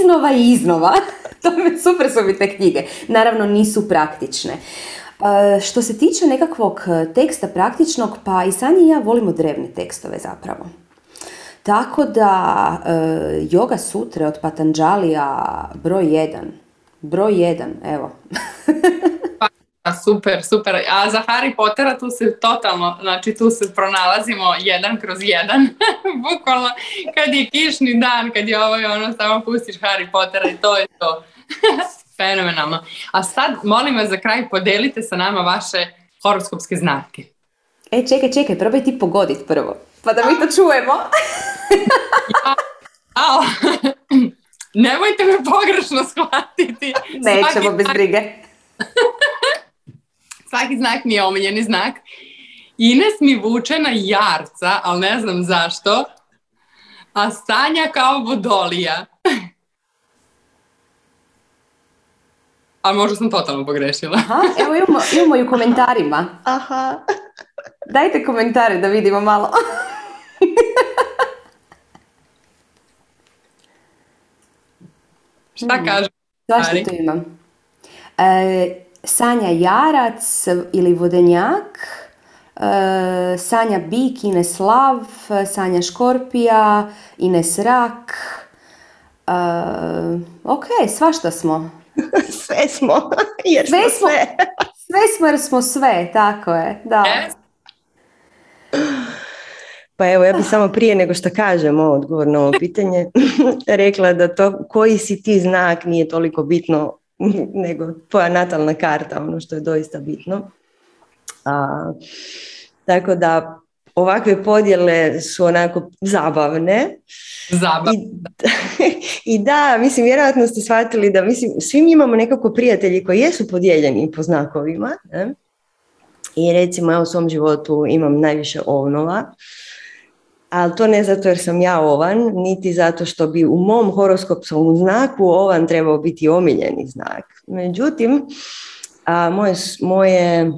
iznova i iznova. To super su mi te knjige. Naravno nisu praktične. E, što se tiče nekakvog e, teksta praktičnog, pa i Sanja i ja volimo drevne tekstove zapravo. Tako da, e, Yoga Sutre od Patanđalija broj 1. Broj 1, evo. A, super, super. A za Harry Pottera tu se totalno, znači tu se pronalazimo jedan kroz jedan. Bukvalno kad je kišni dan, kad je ovo i ono, samo pustiš Harry Pottera i to je to. Fenomenalno. A sad, molim vas za kraj, podelite sa nama vaše horoskopske znake. E, čekaj, čekaj, probaj ti pogodit prvo. Pa da mi to čujemo. Ao, nemojte me pogrešno shvatiti. Nećemo Svaki bez brige. Svaki znak mi je omiljeni znak. Ines mi vuče na jarca, ali ne znam zašto. A Sanja kao vodolija. A možda sam totalno pogrešila. Aha, evo imamo, imamo i u komentarima. Aha. Dajte komentare da vidimo malo. Šta kaže? Svašta Ari? tu imam. E, Sanja Jarac ili Vodenjak, e, Sanja Bik, Ines Lav, Sanja Škorpija, Ines Rak. E, ok, svašta smo. Sve smo, jer Sve smo smo. sve. Sve smo jer smo sve, tako je, da. Yes. Pa evo, ja bih samo prije nego što kažem ovo odgovor na ovo pitanje, rekla da to koji si ti znak nije toliko bitno nego tvoja natalna karta, ono što je doista bitno. A, tako da ovakve podjele su onako zabavne. Zabav. I, I da, mislim, vjerojatno ste shvatili da, mislim, svi mi imamo nekako prijatelji koji jesu podijeljeni po znakovima. Ne? I recimo, ja u svom životu imam najviše ovnova, ali to ne zato jer sam ja ovan, niti zato što bi u mom horoskopskom znaku ovan trebao biti omiljeni znak. Međutim, a, moje, moje,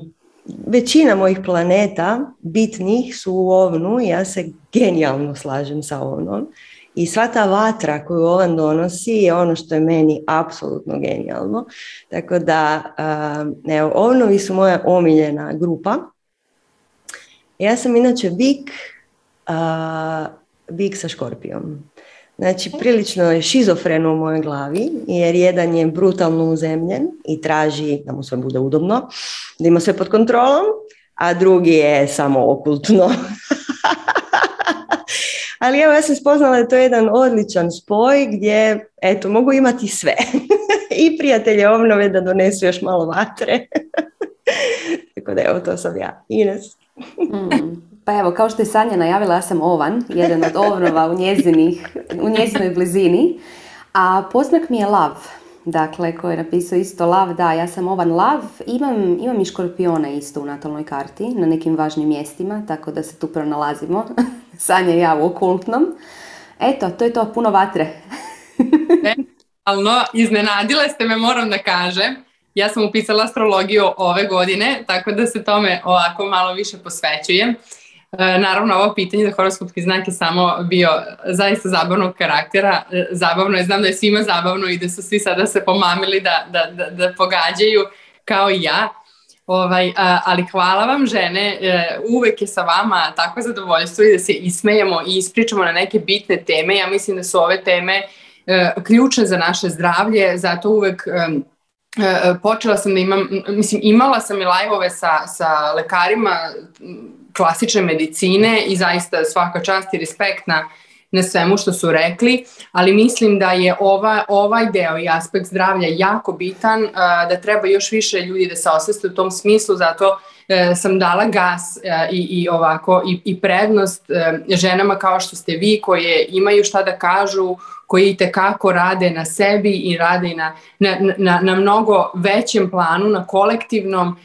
većina mojih planeta bitnih su u ovnu i ja se genijalno slažem sa ovnom. I sva ta vatra koju ovan donosi je ono što je meni apsolutno genijalno. Tako da, evo, ovnovi su moja omiljena grupa. Ja sam inače bik, bik sa škorpijom. Znači, prilično je šizofreno u mojoj glavi, jer jedan je brutalno uzemljen i traži da mu sve bude udobno, da ima sve pod kontrolom, a drugi je samo okultno. Ali evo, ja sam spoznala da je to jedan odličan spoj gdje, eto, mogu imati sve. I prijatelje obnove da donesu još malo vatre. Tako da evo, to sam ja. Ines. Pa evo, kao što je Sanja najavila, ja sam Ovan, jedan od ovnova u, njezinih, u njezinoj blizini, a poznak mi je Lav, dakle, koji je napisao isto Lav, da, ja sam Ovan Lav, imam, imam i Škorpiona isto u natalnoj karti, na nekim važnim mjestima, tako da se tu pronalazimo, Sanja i ja u okultnom. Eto, to je to, puno vatre. Ali no, iznenadile ste me, moram da kažem. Ja sam upisala astrologiju ove godine, tako da se tome ovako malo više posvećujem. E, naravno, ovo pitanje za horoskopski znak je samo bio zaista zabavnog karaktera. E, zabavno je, znam da je svima zabavno i da su svi sada se pomamili da, da, da, pogađaju kao i ja. Ovaj, ali hvala vam žene, e, uvek je sa vama tako zadovoljstvo i da se ismejemo i ispričamo na neke bitne teme. Ja mislim da su ove teme ključne za naše zdravlje, zato uvek počela sam da imam, mislim imala sam i lajvove sa, sa lekarima klasične medicine i zaista svaka čast i respekt na na svemu što su rekli, ali mislim da je ova, ovaj deo i aspekt zdravlja jako bitan, da treba još više ljudi da se osveste u tom smislu, zato e, sam dala gas e, i, i ovako i, i prednost e, ženama kao što ste vi koje imaju šta da kažu, koji te kako rade na sebi i rade na, na, na, na mnogo većem planu, na kolektivnom,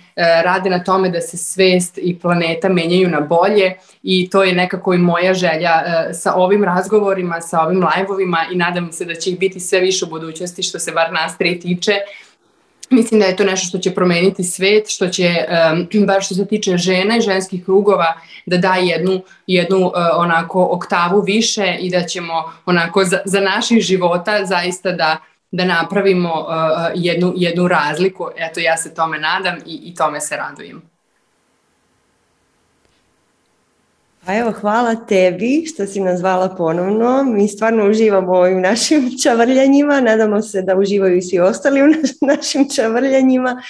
rade na tome da se svest i planeta menjaju na bolje i to je nekako i moja želja sa ovim razgovorima, sa ovim live-ovima i nadam se da će ih biti sve više u budućnosti što se bar nas tri tiče Mislim da je to nešto što će promeniti svet, što će, um, bar što se tiče žena i ženskih krugova, da da jednu, jednu uh, onako oktavu više i da ćemo onako za, za naših života zaista da, da napravimo uh, jednu, jednu razliku. Eto, ja se tome nadam i, i tome se radujem. Pa evo, hvala tebi što si nas zvala ponovno. Mi stvarno uživamo u ovim našim čavrljanjima. Nadamo se da uživaju i svi ostali u našim čavrljanjima.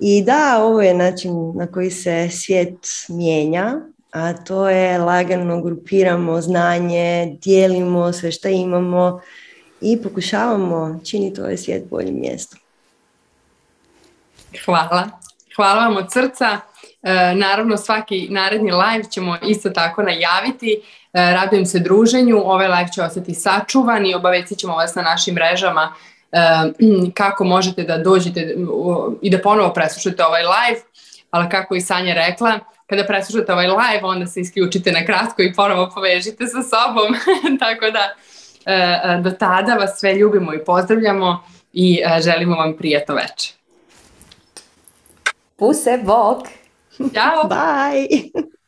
I da, ovo je način na koji se svijet mijenja, a to je lagano grupiramo znanje, dijelimo sve što imamo i pokušavamo činiti ovaj svijet boljim mjestom. Hvala. Hvala vam od srca. E, naravno svaki naredni live ćemo isto tako najaviti. E, radujem se druženju, ovaj live će ostati sačuvan i obavecit ćemo vas na našim mrežama e, kako možete da dođete i da ponovo preslušate ovaj live, ali kako i Sanja rekla, kada preslušate ovaj live onda se isključite na kratko i ponovo povežite sa sobom, tako da do tada vas sve ljubimo i pozdravljamo i želimo vam prijatno večer. Puse, bok! Ciao. Bye.